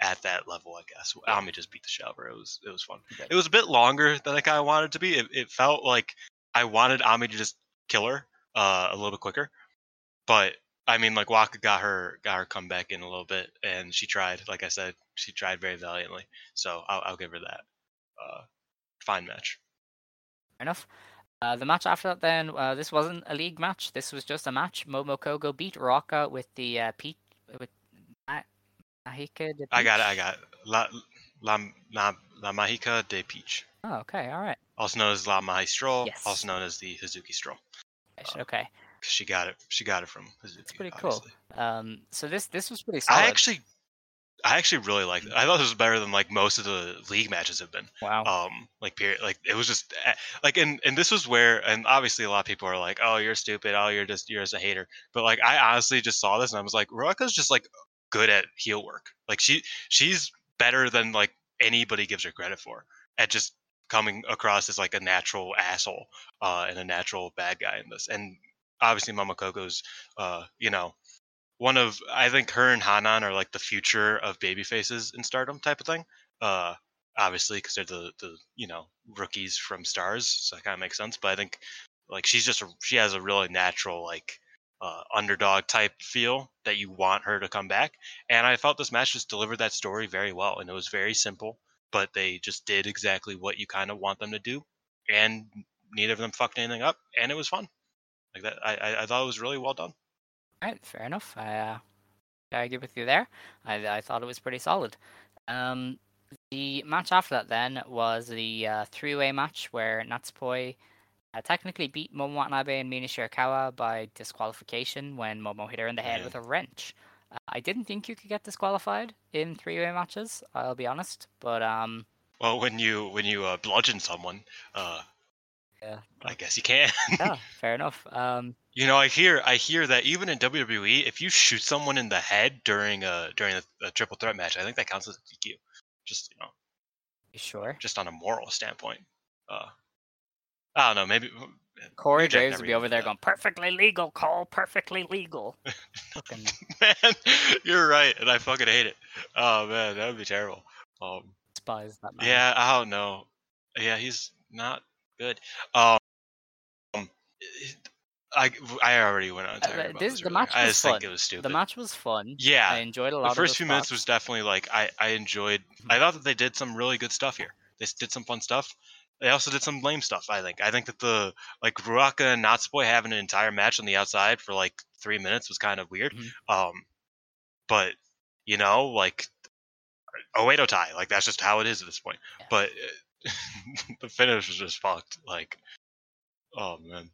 at that level. I guess Ami just beat the shit out. It was it was fun. Okay. It was a bit longer than I kind of wanted it to be. It, it felt like I wanted Ami to just kill her uh, a little bit quicker, but I mean, like Waka got her got her come back in a little bit, and she tried. Like I said, she tried very valiantly. So I'll, I'll give her that. Uh, fine match. Fair enough. Uh, the match after that, then, uh, this wasn't a league match. This was just a match. Momo Kohgo beat Ruaka with the uh, Pete with Ma- Mahika. de I got it. I got it. La La La, La Majica de Peach, Oh, okay, all right. also known as La Maestro, Yes. also known as the Hazuki Stroll. Okay, 'Cause She got it. She got it from Hazuki. it's pretty obviously. cool. Um, so this this was pretty solid. I actually, I actually really liked it. I thought this was better than like most of the league matches have been. wow. um like period like it was just eh, like and and this was where and obviously a lot of people are like oh you're stupid oh you're just you're just a hater but like i honestly just saw this and i was like Ruaka's just like good at heel work like she she's better than like anybody gives her credit for at just coming across as like a natural asshole uh and a natural bad guy in this and obviously Momo Kohgo's uh you know one of i think her and hanan are like the future of baby faces in stardom type of thing uh obviously because they're the the you know rookies from stars so that kind of makes sense but i think like she's just a, she has a really natural like uh, underdog type feel that you want her to come back and i felt this match just delivered that story very well and it was very simple but they just did exactly what you kind of want them to do and neither of them fucked anything up and it was fun like that i i, I thought it was really well done All right, fair enough. I uh, I agree with you there. I I thought it was pretty solid. Um, the match after that then was the uh, three-way match where Natsupoi uh, technically beat Momo Watanabe and Mina Shirakawa by disqualification when Momo hit her in the head Man. with a wrench. Uh, I didn't think you could get disqualified in three-way matches. I'll be honest, but um, well when you when you uh, bludgeon someone uh yeah, i guess you can yeah, fair enough. Um, You know, I hear I hear that even in WWE, if you shoot someone in the head during a during a, a triple threat match, I think that counts as a DQ. Just you know, sure? just on a moral standpoint. Uh, I don't know. Maybe Corey Graves would be over there did going, perfectly legal, Cole, perfectly legal. Fucking man, you're right, and I fucking hate it. Oh man, that would be terrible. Um, despise that man. yeah, I don't know. Yeah, he's not good. Um, I I already went on. Uh, Tired the- about this- the earlier. match I was just think fun. it was stupid. The match was fun. Yeah, I enjoyed a lot the first few minutes was definitely like I, I enjoyed I thought that they did some really good stuff here. They did some fun stuff. They also did some lame stuff, I think. I think that the like Ruaka and Natsupoi having an entire match on the outside for like three minutes was kind of weird. Mhm. Um but you know, like Oedo Tai, like that's just how it is at this point. Yeah. But uh, the finish was just fucked. Like oh man.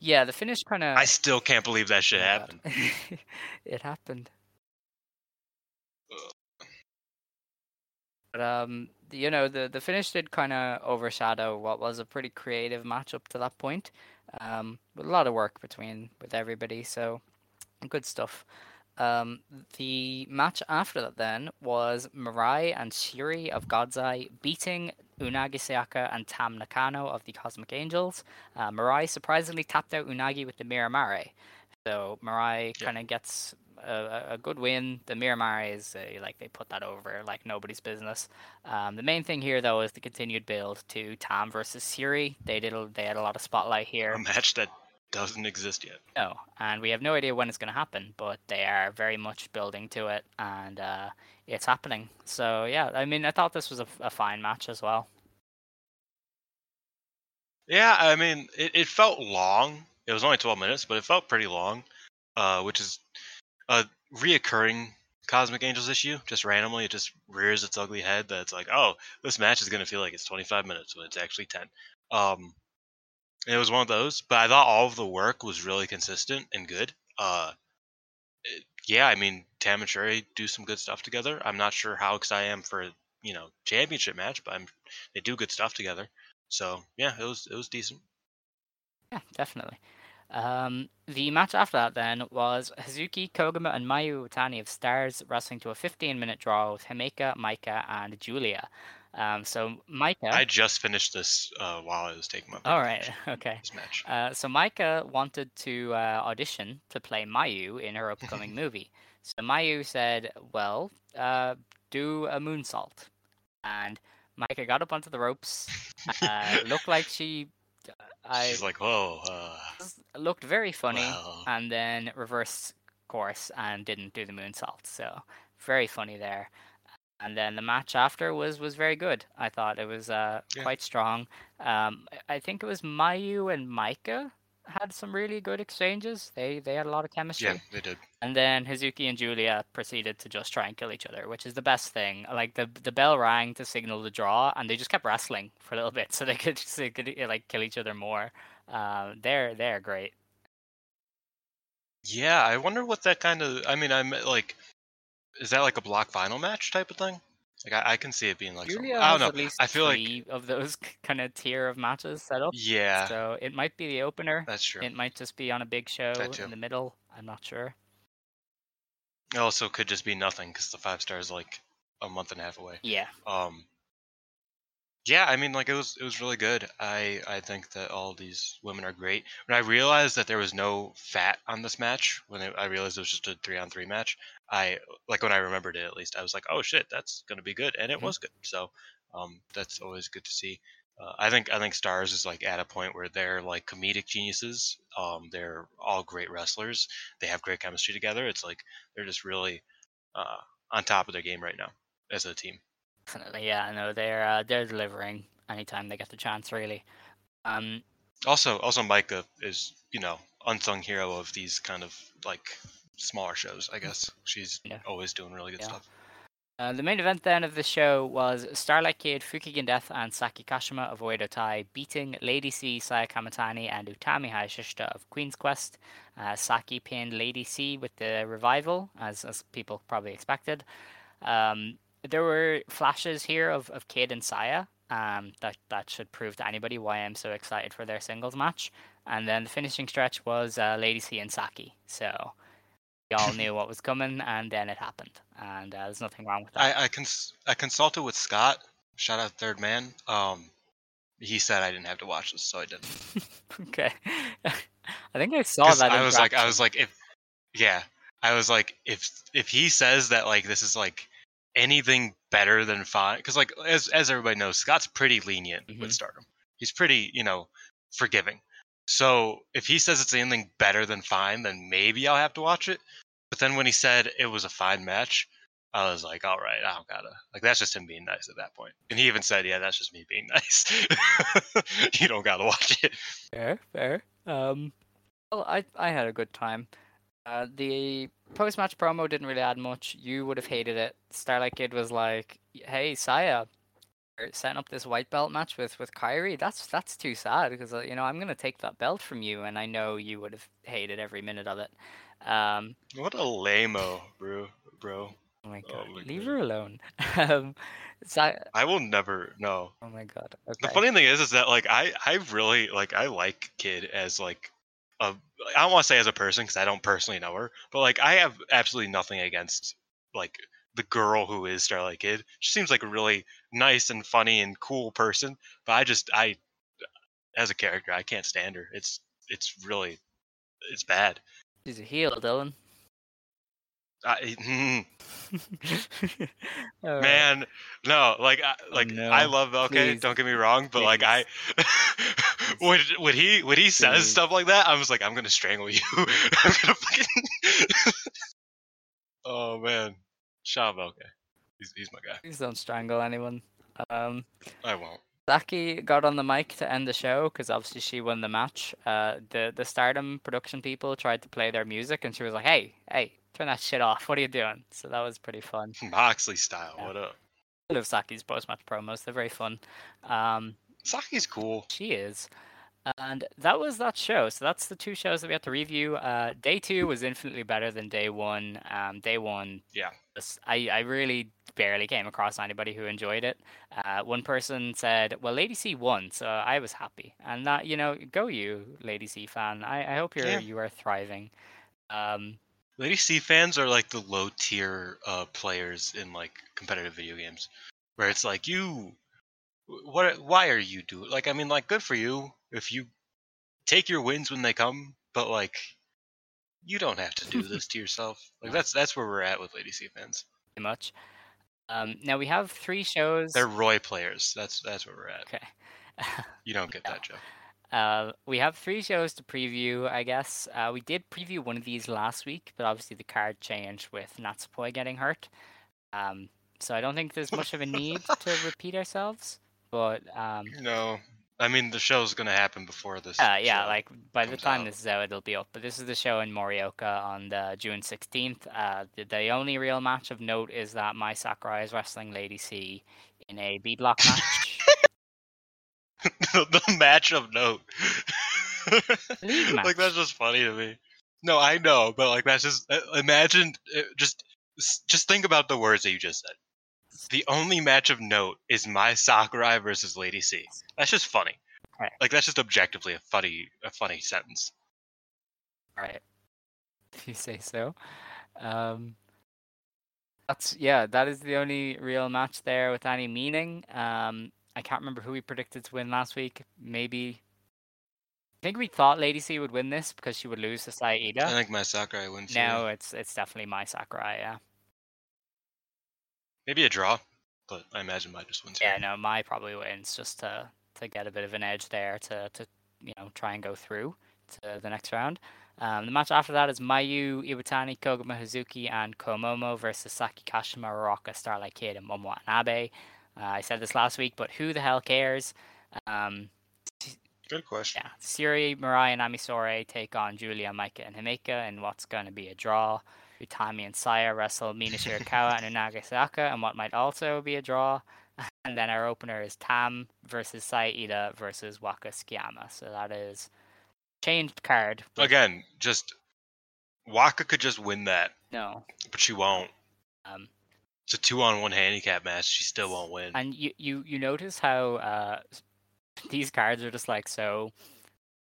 Yeah, the finish kind of. I still can't believe that shit happened. it happened. But um, you know, the the finish did kind of overshadow what was a pretty creative match up to that point. Um, with a lot of work between with everybody, so good stuff. Um, the match after that then was Mirai and Syuri of God's Eye beating Unagi Sayaka and Tam Nakano of the Cosmic Angels. Uh, Mirai surprisingly tapped out Unagi with the Miramare. So Mirai Yeah. kind of gets a, a- a good win. The Miramare is uh, like they put that over like nobody's business. Um, the main thing here though is the continued build to Tam versus Syuri. They did a, they had a lot of spotlight here. A match that doesn't exist yet. No, and we have no idea when it's going to happen, but they are very much building to it, and uh, it's happening. So yeah, I mean, I thought this was a, a fine match as well. Yeah, I mean, it, it felt long. It was only 12 minutes, but it felt pretty long, uh, which is a reoccurring Cosmic Angels issue. Just randomly, it just rears its ugly head that's like, oh, this match is going to feel like it's 25 minutes, when it's actually 10. Um, it was one of those, but I thought all of the work was really consistent and good. Uh, it- yeah, I mean, Tam and Syuri do some good stuff together. I'm not sure how excited I am for you know championship match, but I'm they do good stuff together. So yeah, it was it was decent. Yeah, definitely. Um, the match after that then was Hazuki Koguma and Mayu Iwatani of Stars wrestling to a 15-minute draw with Himeka, Maika, and Giulia. Um, so Maika. I just finished this uh, while I was taking my. All right. Okay. This match. Uh, so Maika wanted to uh, audition to play Mayu in her upcoming movie. So Mayu said, "Well, uh, do a moonsault," and Maika got up onto the ropes. Uh, looked like she, I She's like, whoa. Uh, looked very funny, well. and then reversed course and didn't do the moonsault. So very funny there. And then the match after was was very good. I thought it was uh, Yeah. quite strong. Um, I- think it was Mayu and Maika had some really good exchanges. They they had a lot of chemistry. yeah, they did. And then Hazuki and Giulia proceeded to just try and kill each other, which is the best thing. Like the the bell rang to signal the draw, and they just kept wrestling for a little bit, so they could just, they could uh, like kill each other more. Uh, they're they're great. Yeah, I wonder what that kind of. I mean, I'm like, is that like a block final match type of thing? Like, I, I can see it being like. some- I don't know. at least I feel like. of those kind of tier of matches set up. Yeah, So it might be the opener. that's true. It might just be on a big show in the middle. I'm not sure. It also could just be nothing because the five star is like a month and a half away. Yeah. Um. Yeah, I mean, like it was it was really good. I I think that all these women are great. When I realized that there was no fat on this match, when I I realized it was just a three on three match, I like when I remembered it at least, I was like, oh shit, that's gonna be good, and it Mhm. was good. So, um, that's always good to see. Uh, I think I think Stars is like at a point where they're like comedic geniuses. Um, they're all great wrestlers. They have great chemistry together. It's like they're just really uh, on top of their game right now as a team. Definitely. Yeah. No, they're uh, they're delivering anytime they get the chance. Really. Um. Also, also Maika is you know unsung hero of these kind of like smaller shows. I guess she's Yeah. always doing really good Yeah. stuff. Uh, the main event then of the show was Starlight Kid, Fukigen Death, and Saki Kashima of Oedo Tai beating Lady C, Saya Kamatani, and Utami Hayashishita of Queen's Quest. Uh, Saki pinned Lady C with the revival, as, as people probably expected. Um, there were flashes here of, of Kid and Saya. Um, that that should prove to anybody why I'm so excited for their singles match. And then the finishing stretch was uh, Lady C and Saki. So we all knew what was coming, and then it happened. And uh, there's nothing wrong with that. I I, cons- I consulted with Scott. Shout out Third Man. Um, he said I didn't have to watch this, so I didn't. okay. I think I saw that. I was like, I was like, if yeah, I was like, if if he says that like this is like anything better than fine, because like as as everybody knows, Scott's pretty lenient with Mhm. Stardom. He's pretty, you know, forgiving. So if he says it's anything better than fine, then maybe I'll have to watch it. But then when he said it was a fine match, I was like, all right, I don't gotta. Like that's just him being nice at that point. And he even said, yeah, that's just me being nice. you don't gotta watch it. fair, fair. Um, well, I I had a good time. Uh, the post match promo didn't really add much. You would have hated it. Starlight Kid was like, "Hey, Saya, setting up this white belt match with with Kairi. That's that's too sad because uh, you know I'm gonna take that belt from you, and I know you would have hated every minute of it." Um, What a lameo, bro, bro. oh my Oh god, my leave God. her alone. um, I will never know. oh my god. The funny thing is, is that like I, I really like I like Kid as like a I don't want to say as a person because I don't personally know her, but like I have absolutely nothing against like the girl who is Starlight Kid. She seems like a really nice and funny and cool person, but I just I as a character I can't stand her. It's it's really it's bad. She's a heel, Dylan. I, mm, man, no, like, I, like no. I love okay. Please. Don't get me wrong, but like I, when when he when he says Please. stuff like that, I was like, I'm gonna strangle you. I'm gonna fucking. oh man, Sean Velke, he's he's my guy. Please don't strangle anyone. Um, I won't. Saki got on the mic to end the show because obviously she won the match. Uh, the the Stardom production people tried to play their music, and she was like, "Hey, hey, turn that shit off! What are you doing?" So that was pretty fun. Moxley style. Yeah. What up? I love Saki's post match promos; they're very fun. Um, Saki's cool. she is, and that was that show. So that's the two shows that we had to review. Uh, day two was infinitely better than day one. Um, day one Yeah. I, I really barely came across anybody who enjoyed it. Uh, one person said, "Well, Lady C won, so I was happy." And that, you know, go you, Lady C fan. I, I hope you're Yeah. you are thriving. Um, Lady C fans are like the low tier uh, players in like competitive video games, where it's like you, what? Why are you doing? Like, I mean, like, good for you if you take your wins when they come, but like, you don't have to do this to yourself. Like, that's that's where we're at with Lady C fans. pretty much. Um, now we have three shows. They're Roy players. That's that's where we're at. okay. You don't get that, Joe. Uh, we have three shows to preview, I guess. Uh, we did preview one of these last week, but obviously the card changed with Natsupoi getting hurt. Um, so I don't think there's much of a need to repeat ourselves. But um, No, I mean the show's gonna happen before this. uh, yeah, like by the time out. this is out, it'll be up. But this is the show in Morioka on the June 16th. Uh, the, the only real match of note is that Mai Sakurai is wrestling Lady C in a B block match. the, the match of note. League Like that's just funny to me. No, I know, but like that's just uh, imagine uh, just just think about the words that you just said. The only match of note is Mai Sakurai versus Lady C. That's just funny. Right. Like that's just objectively a funny a funny sentence. Right. If you say so. Um, that's yeah. That is the only real match there with any meaning. Um, I can't remember who we predicted to win last week. Maybe. I think we thought Lady C would win this because she would lose to I think Mai Sakurai wins. No, it's it's definitely Mai Sakurai. Yeah. Maybe a draw, but I imagine my just wins. Yeah. No, my probably wins just to to get a bit of an edge there to to you know try and go through to the next round. Um, the match after that is Mayu, Iwatani, Koguma Hazuki, and Komomo versus Saki Kashima, Ruaka, Starlight Kid, and Momo Watanabe. Uh, I said this last week, but who the hell cares? Um, Good question. yeah, Syuri, Mirai, and Ami Sourei take on Giulia, Maika, and Himeka in what's going to be a draw. Utami and Saya wrestle Mina Shirakawa and Unagi Sayaka in what might also be a draw. And then our opener is Tam versus Saida versus Waka Tsukiyama. So that is changed card. Again, just Waka could just win that, No. but she won't. Um, It's a two on one handicap match. She still won't win. and you, you, you notice how uh, these cards are just like so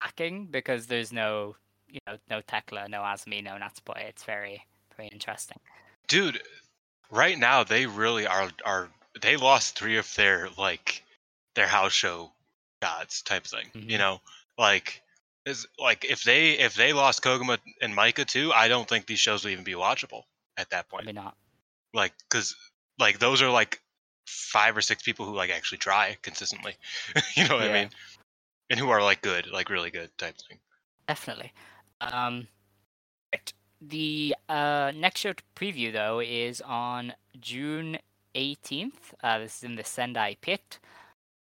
hacking because there's no, you know, no Tekla, no AZM, no Natsupoi. It's very, very interesting. dude right now they really are are they lost three of their like their house show gods type thing you Mhm. know like is like if they if they lost koguma and maika too i don't think these shows will even be watchable at that point Probably not. like because like those are like five or six people who like actually try consistently you know what i mean and who are like good like really good type thing Definitely. Um. The uh, next show to preview, though, is on June 18th. Uh, this is in the Sendai Pit.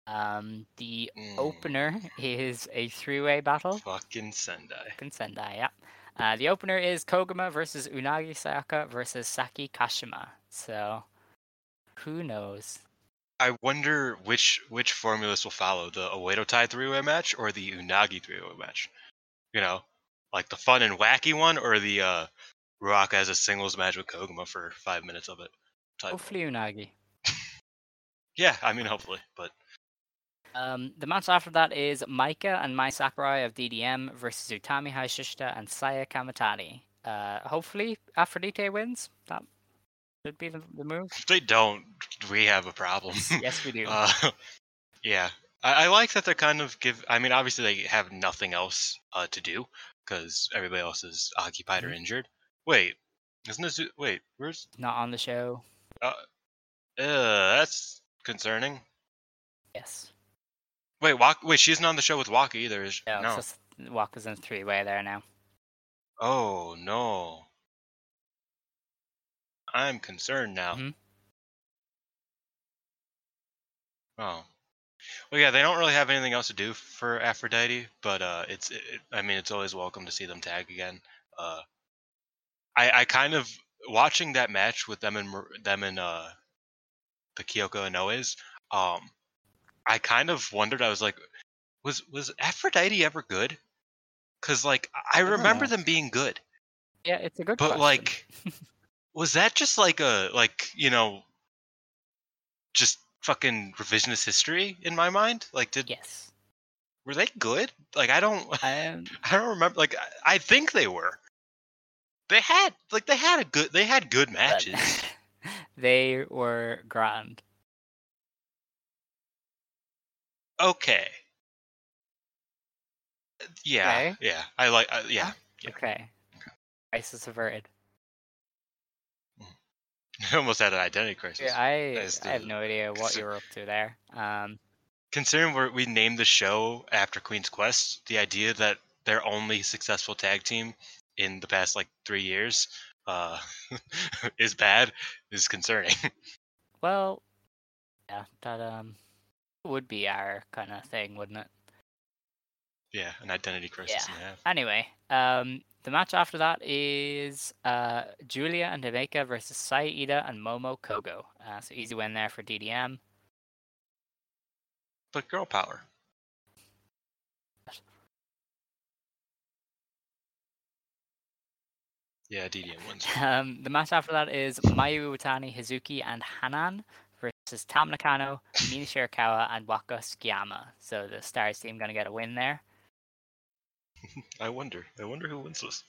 Um, the Mm, opener is a three-way battle. fucking sendai in Sendai, yeah. Uh, the opener is Koguma versus Unagi Sayaka versus Saki Kashima. So, who knows? I wonder which which formulas will follow the Oedo Tai three way match or the Unagi three way match. You know, like the fun and wacky one or the uh, Ruaka has a singles match with Koguma for five minutes of it. Type. Hopefully, Unagi. Yeah, I mean hopefully, but Um, the match after that is Maika and Mai Sakurai of DDM versus Utami Hayashishita and Saya Kamatani. Uh, hopefully, Aphrodite wins. That should be the, the move. if they don't, we have a problem. yes, we do. Uh, yeah, I, I like that they're kind of give. I mean, obviously they have nothing else uh, to do because everybody else is occupied or Mhm. injured. Wait, Isn't this wait? Where's Not on the show. uh? Uh, that's concerning. Yes. Wait, Walk. wait, she isn't on the show with Walk either. Is No, no. it's just Waka's in three way there now. Oh no. I'm concerned now. Mhm. Oh. Well, yeah, they don't really have anything else to do for Aphrodite, but uh, it's. It, I mean, it's always welcome to see them tag again. Uh, I I kind of watching that match with them and them and uh, the Kyoko Inoue. Um, I kind of wondered. I was like, was was Aphrodite ever good? Because like I don't remember know. them being good. Yeah, it's a good But question. like, was that just like a like you know, just fucking revisionist history in my mind? Like, did yes. were they good? Like, I don't, Um, I don't remember. Like, I, I think they were. They had like they had a good they had good matches. they were grand. okay. Yeah, Okay. yeah. I like. Uh, yeah, Yeah. Okay. Crisis averted. I almost had an identity crisis. Yeah, I That's I have no idea what you were up to there. Um, Considering we we named the show after Queen's Quest, the idea that their only successful tag team in the past like three years uh, is bad is concerning. well, yeah, that um would be our kind of thing, wouldn't it? yeah, an identity crisis. Yeah. and a half. Anyway, um, the match after that is uh, Giulia and Himeka versus Saida and Momo Kohgo. Uh, so easy win there for DDM. But girl power. Yeah, DDM wins. Um, the match after that is Mayu Iwatani, Hazuki, and Hanan versus Tam Nakano, Mina Shirakawa, and Waka Tsukiyama. So the Stars team going to get a win there. I wonder. I wonder who wins this.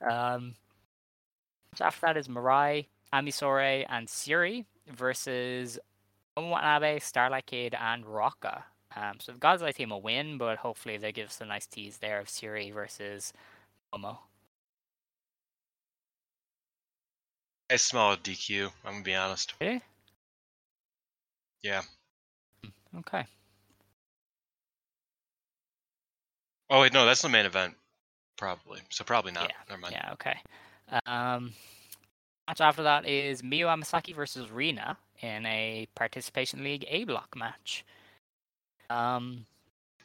Um, match after that is Mirai, Ami Sourei, and Syuri versus Momo Watanabe, Starlight Kid, and Ruaka. Um, so the Godzilla team will win, but hopefully they give us a nice tease there of Syuri versus Momo. I smell a DQ. I'm gonna be honest. Really? Yeah. Okay. Oh wait, no, that's the main event. Probably. So probably not. Yeah, Never mind. Yeah, okay. Um, match after that is Miyu Amasaki versus Rina in a Participation League A block match. Um,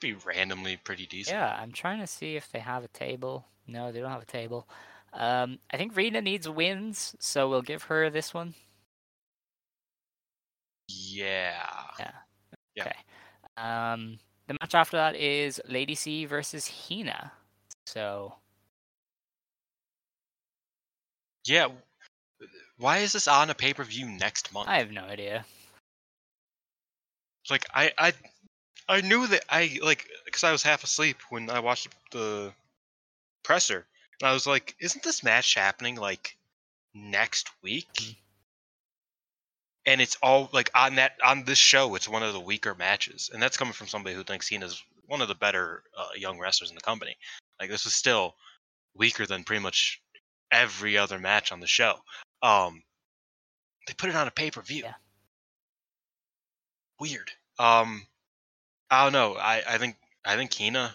Be randomly pretty decent. yeah, I'm trying to see if they have a table. No, they don't have a table. Um, I think Rina needs wins, so we'll give her this one. Yeah. Yeah. Yeah. Okay. Um, the match after that is Lady C versus Hina. So Yeah. Why is this on a pay per view next month? I have no idea. like I I I knew that I like because I was half asleep when I watched the presser, and I was like, "Isn't this match happening like next week?" Hmm. And it's all like on that on this show, it's one of the weaker matches, and that's coming from somebody who thinks Cena's one of the better uh, young wrestlers in the company. Like this is still weaker than pretty much every other match on the show. Um, they put it on a pay per view. Yeah. Weird. Um, I don't know. I, I think I think Hina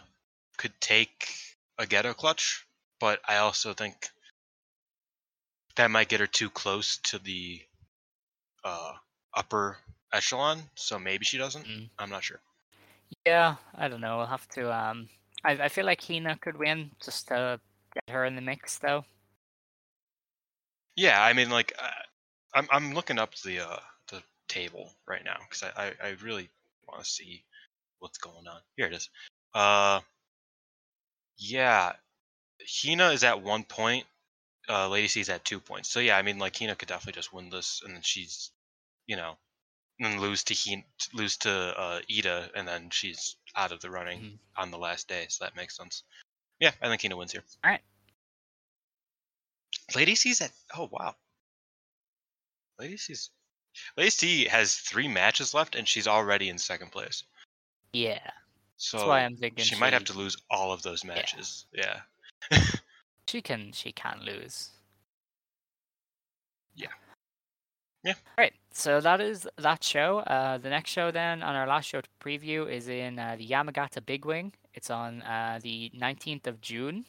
could take a ghetto clutch, but I also think that might get her too close to the uh, upper echelon. So maybe she doesn't. Mm. I'm not sure. Yeah, I don't know. We'll have to. Um, I I feel like Hina could win just to get her in the mix, though. Yeah, I mean, like, uh, I'm I'm looking up the uh, the table right now because I, I I really want to see what's going on. Here it is. Uh, yeah, Hina is at one point. Uh, Lady C is at two points. So yeah, I mean, like, Hina could definitely just win this, and then she's, you know, and then lose to Hina, lose to uh, Ida, and then she's out of the running Mhm. on the last day. So that makes sense. Yeah, I think Hina wins here. All right. Lady C's at oh wow. Lady C's Lady C has three matches left and she's already in second place. Yeah, So that's why I'm thinking she might have to lose all of those matches. Yeah. She can. She can lose. Yeah. Yeah. Right. So that is that show. Uh, the next show then on our last show to preview is in uh, the Yamagata Big Wing. It's on uh, the 19th of June.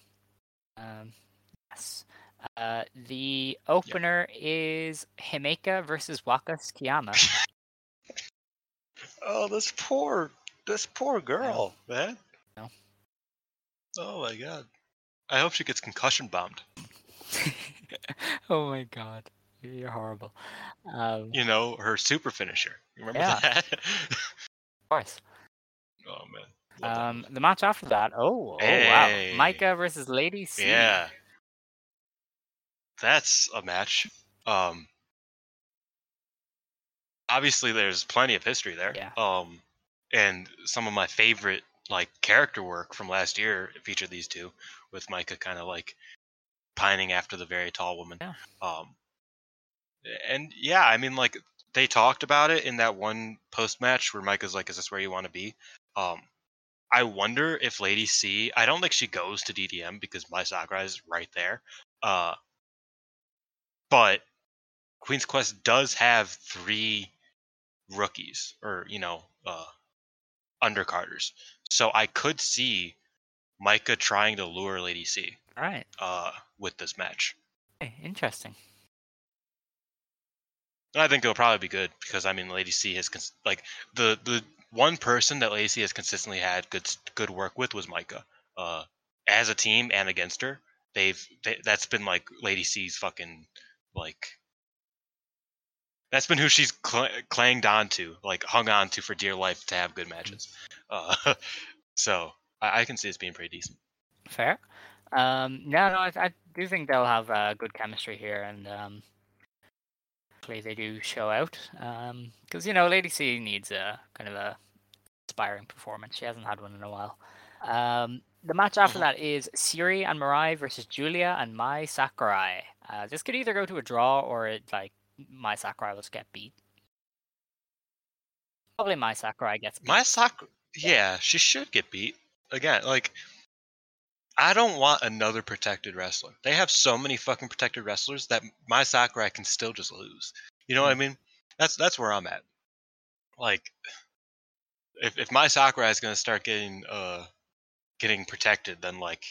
Um, yes. Uh, the opener is Himeka versus Waka Tsukiyama. Oh, this poor, this poor girl, man. No. Oh my god. I hope she gets concussion bombed. oh my god, you're horrible. Um, You know, her super finisher. You Remember Yeah. that? Of course. oh man. Love Um, movie. the match after that. Oh, oh Hey. wow, Maika versus Lady C. Yeah. That's a match. Um obviously there's plenty of history there. Yeah. Um and some of my favorite like character work from last year featured these two with Maika kind of like pining after the very tall woman. Yeah. Um and yeah, I mean like they talked about it in that one post match where Maika's like, Is this where you want to be? Um I wonder if Lady C. I don't think she goes to DDM because Mai Sakurai is right there. Uh, but Queen's Quest does have three rookies, or you know, uh, undercarders. So I could see Maika trying to lure Lady C. All right. Uh, with this match. Hey, interesting. And I think it'll probably be good because I mean, Lady C has cons- like the the one person that Lady C has consistently had good good work with was Maika. Uh, as a team and against her, they've they, that's been like Lady C's fucking like that's been who she's cl- clanged on to, like hung on to for dear life to have good matches. Uh, so I, I can see this being pretty decent. Fair. Um, no, no, I, I do think they'll have uh, good chemistry here, and um, hopefully they do show out. Because you know, Lady C needs a kind of a inspiring performance. She hasn't had one in a while. Um, the match after that is Syuri and Mirai versus Giulia and Mai Sakurai. Uh, this could either go to a draw or it, like Mai Sakurai will just get beat. Probably Mai Sakurai gets beat. Mai Sakura, yeah, she should get beat again. Like, I don't want another protected wrestler. They have so many fucking protected wrestlers that Mai Sakurai can still just lose. You know what I mean? That's that's where I'm at. Like, if if Mai Sakurai is gonna start getting uh getting protected, then like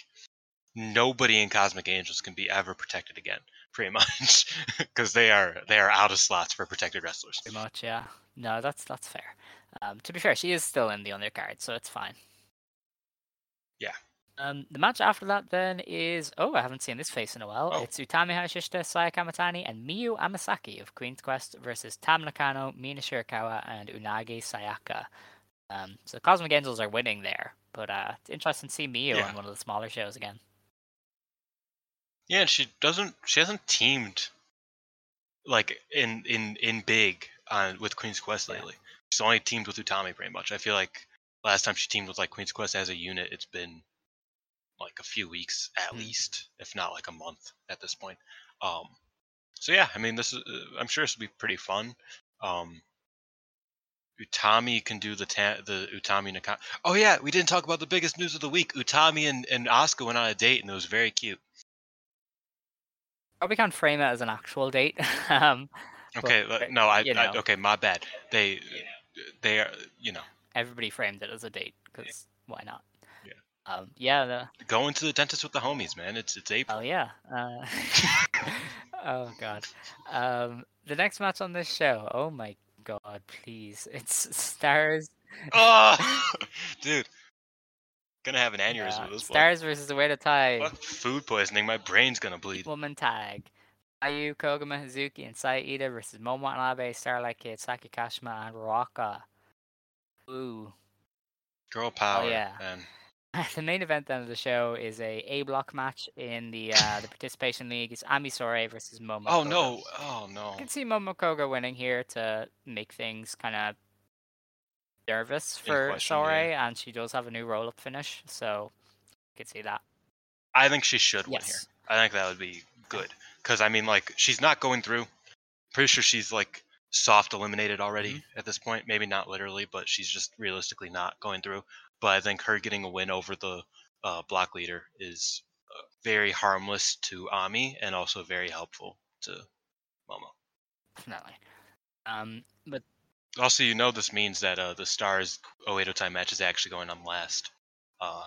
nobody in Cosmic Angels can be ever protected again, pretty much, because they are they are out of slots for protected wrestlers. Pretty much, yeah. No, that's that's fair. Um, to be fair, she is still in the undercard, so it's fine. Yeah. Um, the match after that then is oh, I haven't seen this face in a while. Oh. It's Utami Hayashishita, Saya Kamatani, and Miyu Amasaki of Queen's Quest versus Tam Nakano, Mina Shirakawa, and Unagi Sayaka. Um, so Cosmic Angels are winning there, but uh, it's interesting to see Miyu Yeah. on one of the smaller shows again. Yeah, and she doesn't. She hasn't teamed like in in in big on with Queen's Quest Yeah. lately. She's only teamed with Utami pretty much. I feel like last time she teamed with like Queen's Quest as a unit, it's been like a few weeks at Mhm. least, if not like a month at this point. Um, so yeah, I mean, this is. Uh, I'm sure this will be pretty fun. Um, Utami can do the ta- the Utami Nakano. Oh yeah, we didn't talk about the biggest news of the week. Utami and and Asuka went on a date, and it was very cute. Probably can't frame it as an actual date. um, Okay, uh, no, I, I okay, my bad. They they are, you know, everybody framed it as a date because why not? Yeah. Um, yeah. The, going to the dentist with the homies, man. It's it's April. Oh yeah. Uh, oh god. Um, the next match on this show. Oh my god, please! It's stars. Oh, dude, gonna have an aneurysm with this one. stars versus the way to tie. Fuck food poisoning. My brain's gonna bleed. Woman tag. Ayu Koguma Hazuki and Sai Ida versus Momo Watanabe, Starlight Kid, Saki Kashima, and Ruaka. Ooh. Girl power. Oh, yeah. the main event then of the show is a A block match in the uh, the participation league. It's Ami Sourei versus Momo. Oh no! Oh no! I can see Momo Momokoga winning here to make things kind of nervous for question, Sourei, yeah. and she does have a new roll up finish, so I could see that. I think she should win here. I think that would be good because I mean, like, she's not going through. Pretty sure she's like soft eliminated already Mm-hmm. at this point. Maybe not literally, but she's just realistically not going through. But I think her getting a win over the uh, block leader is uh, very harmless to Ami and also very helpful to Momo. Definitely. Um, but Also, you know this means that uh, the Stars Oedo Tai match is actually going on last. Uh,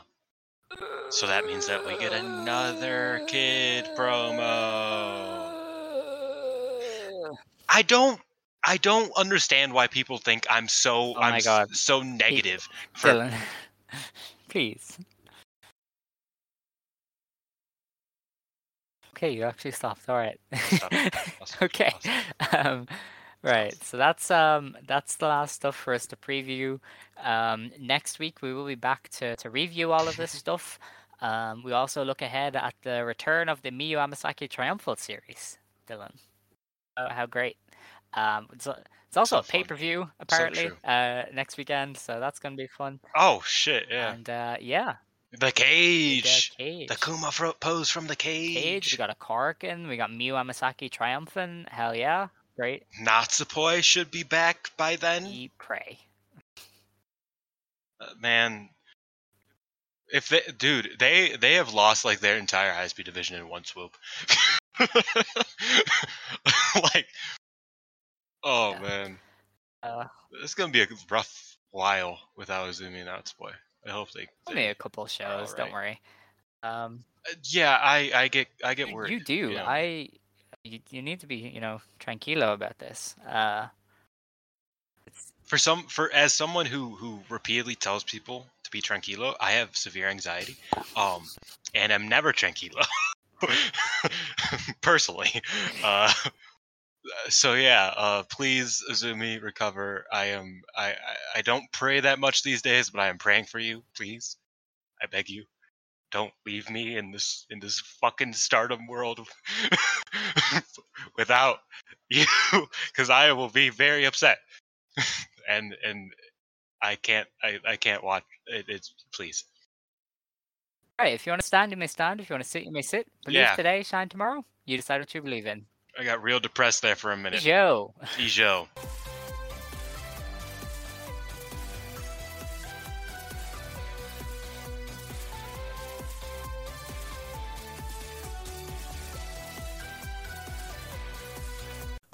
so that means that we get another kid promo. I don't. I don't understand why people think I'm so. Oh I'm my God. so negative. For, Dylan, please. Okay, you actually stopped. All right. Stop. Okay. Um, right. So that's um that's the last stuff for us to preview. Um, next week we will be back to to review all of this stuff. Um, we also look ahead at the return of the Miyu Amasaki Triumphal series. Dylan, oh, how great! Um, it's, it's also So a pay per view apparently true. uh, next weekend, so that's gonna be fun. Oh shit! Yeah. And uh, yeah, the the cage. cage. The Kuma fro- pose from the cage. cage. We got a Korkin. We got Miyu Amasaki triumphant. Hell yeah, great. Natsupoi should be back by then. Eat pray. Uh, man, if they, dude, they they have lost like their entire high speed division in one swoop. like, oh Yeah. man, Uh, it's gonna be a rough while without Azumi and Natsupoi. I hope they. only a couple shows. alright. Don't worry. Um, Uh, yeah, I I get I get worried. you do. know. I. You, you need to be, you know, tranquilo about this. Uh, for some for as someone who who repeatedly tells people to be tranquilo, I have severe anxiety. Um, and I'm never tranquilo. Personally, uh, so yeah, uh, please Azumi recover. I am I, I I don't pray that much these days, but I am praying for you. Please, I beg you, don't leave me in this in this fucking stardom world without you, because I will be very upset. and and I can't I, I can't watch it, it's please. all right. If you want to stand, you may stand. If you want to sit, you may sit. Believe Yeah. today, shine tomorrow. You decide what you believe in. I got real depressed there for a minute. Joe. Ijo.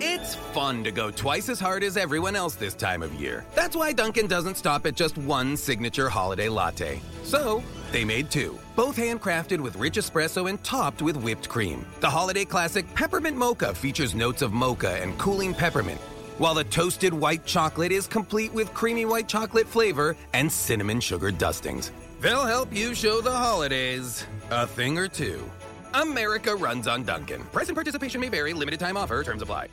It's fun to go twice as hard as everyone else this time of year. That's why Dunkin' doesn't stop at just one signature holiday latte. So, they made two, both handcrafted with rich espresso and topped with whipped cream. The holiday classic Peppermint Mocha features notes of mocha and cooling peppermint, while the toasted white chocolate is complete with creamy white chocolate flavor and cinnamon sugar dustings. They'll help you show the holidays a thing or two. America runs on Dunkin'. Present participation may vary, limited time offer, terms apply.